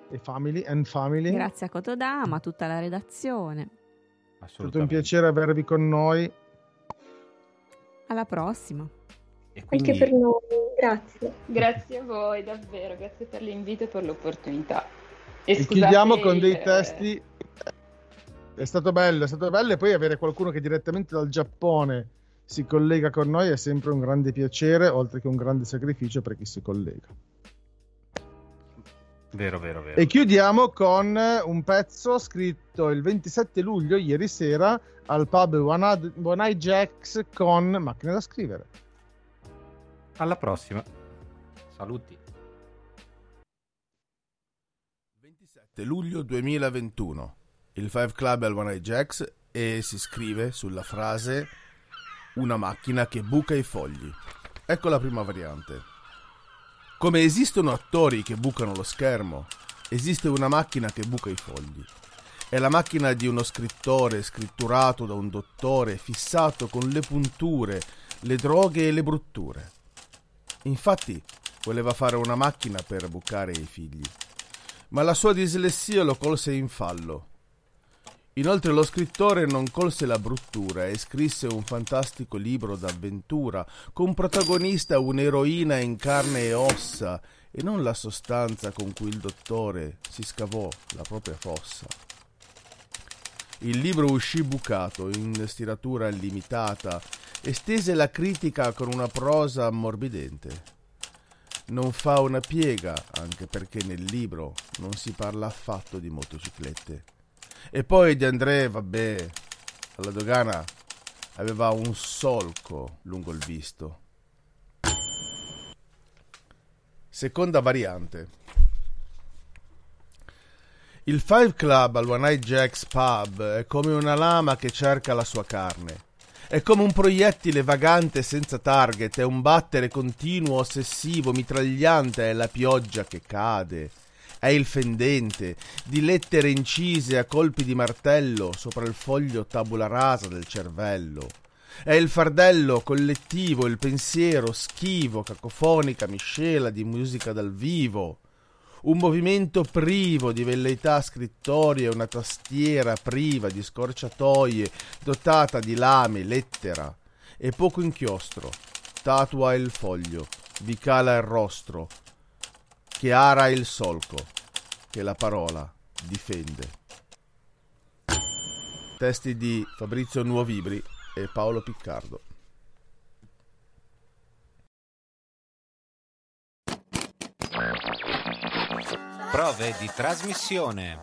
e family, and family. Grazie a Cotodama, a tutta la redazione. È stato un piacere avervi con noi. Alla prossima. Quindi... Anche per noi, grazie. Grazie a voi, davvero, grazie per l'invito e per l'opportunità. E, e chiudiamo con dei testi è stato bello, è stato bello e poi avere qualcuno che direttamente dal Giappone si collega con noi è sempre un grande piacere, oltre che un grande sacrificio per chi si collega. Vero, vero, vero. E chiudiamo con un pezzo scritto il 27 luglio, ieri sera, al pub One, One Eye Jacks con Macchina da scrivere. Alla prossima. Saluti. 27 luglio 2021. Il Five Club al One Eye Jacks e si scrive sulla frase una macchina che buca i fogli. Ecco la prima variante. Come esistono attori che bucano lo schermo, esiste una macchina che buca i fogli. È la macchina di uno scrittore scritturato da un dottore fissato con le punture, le droghe e le brutture. Infatti, voleva fare una macchina per bucare i figli. Ma la sua dislessia lo colse in fallo Inoltre lo scrittore non colse la bruttura e scrisse un fantastico libro d'avventura con protagonista un'eroina in carne e ossa e non la sostanza con cui il dottore si scavò la propria fossa. Il libro uscì bucato in stiratura limitata e stese la critica con una prosa ammorbidente. Non fa una piega, anche perché nel libro non si parla affatto di motociclette. E poi De André, vabbè, alla dogana aveva un solco lungo il visto. Seconda variante. Il Five Club al One Eye Jack's Pub è come una lama che cerca la sua carne. È come un proiettile vagante senza target, è un battere continuo, ossessivo, mitragliante, è la pioggia che cade, è il fendente, di lettere incise a colpi di martello sopra il foglio tabula rasa del cervello. È il fardello collettivo, il pensiero schivo, cacofonica miscela di musica dal vivo. Un movimento privo di velleità scrittorie, una tastiera priva di scorciatoie, dotata di lame, lettera e poco inchiostro. Tatua il foglio, vi cala il rostro, Chiara il solco che la parola difende. Testi di Fabrizio Nuovibri e Paolo Piccardo. Prove di trasmissione.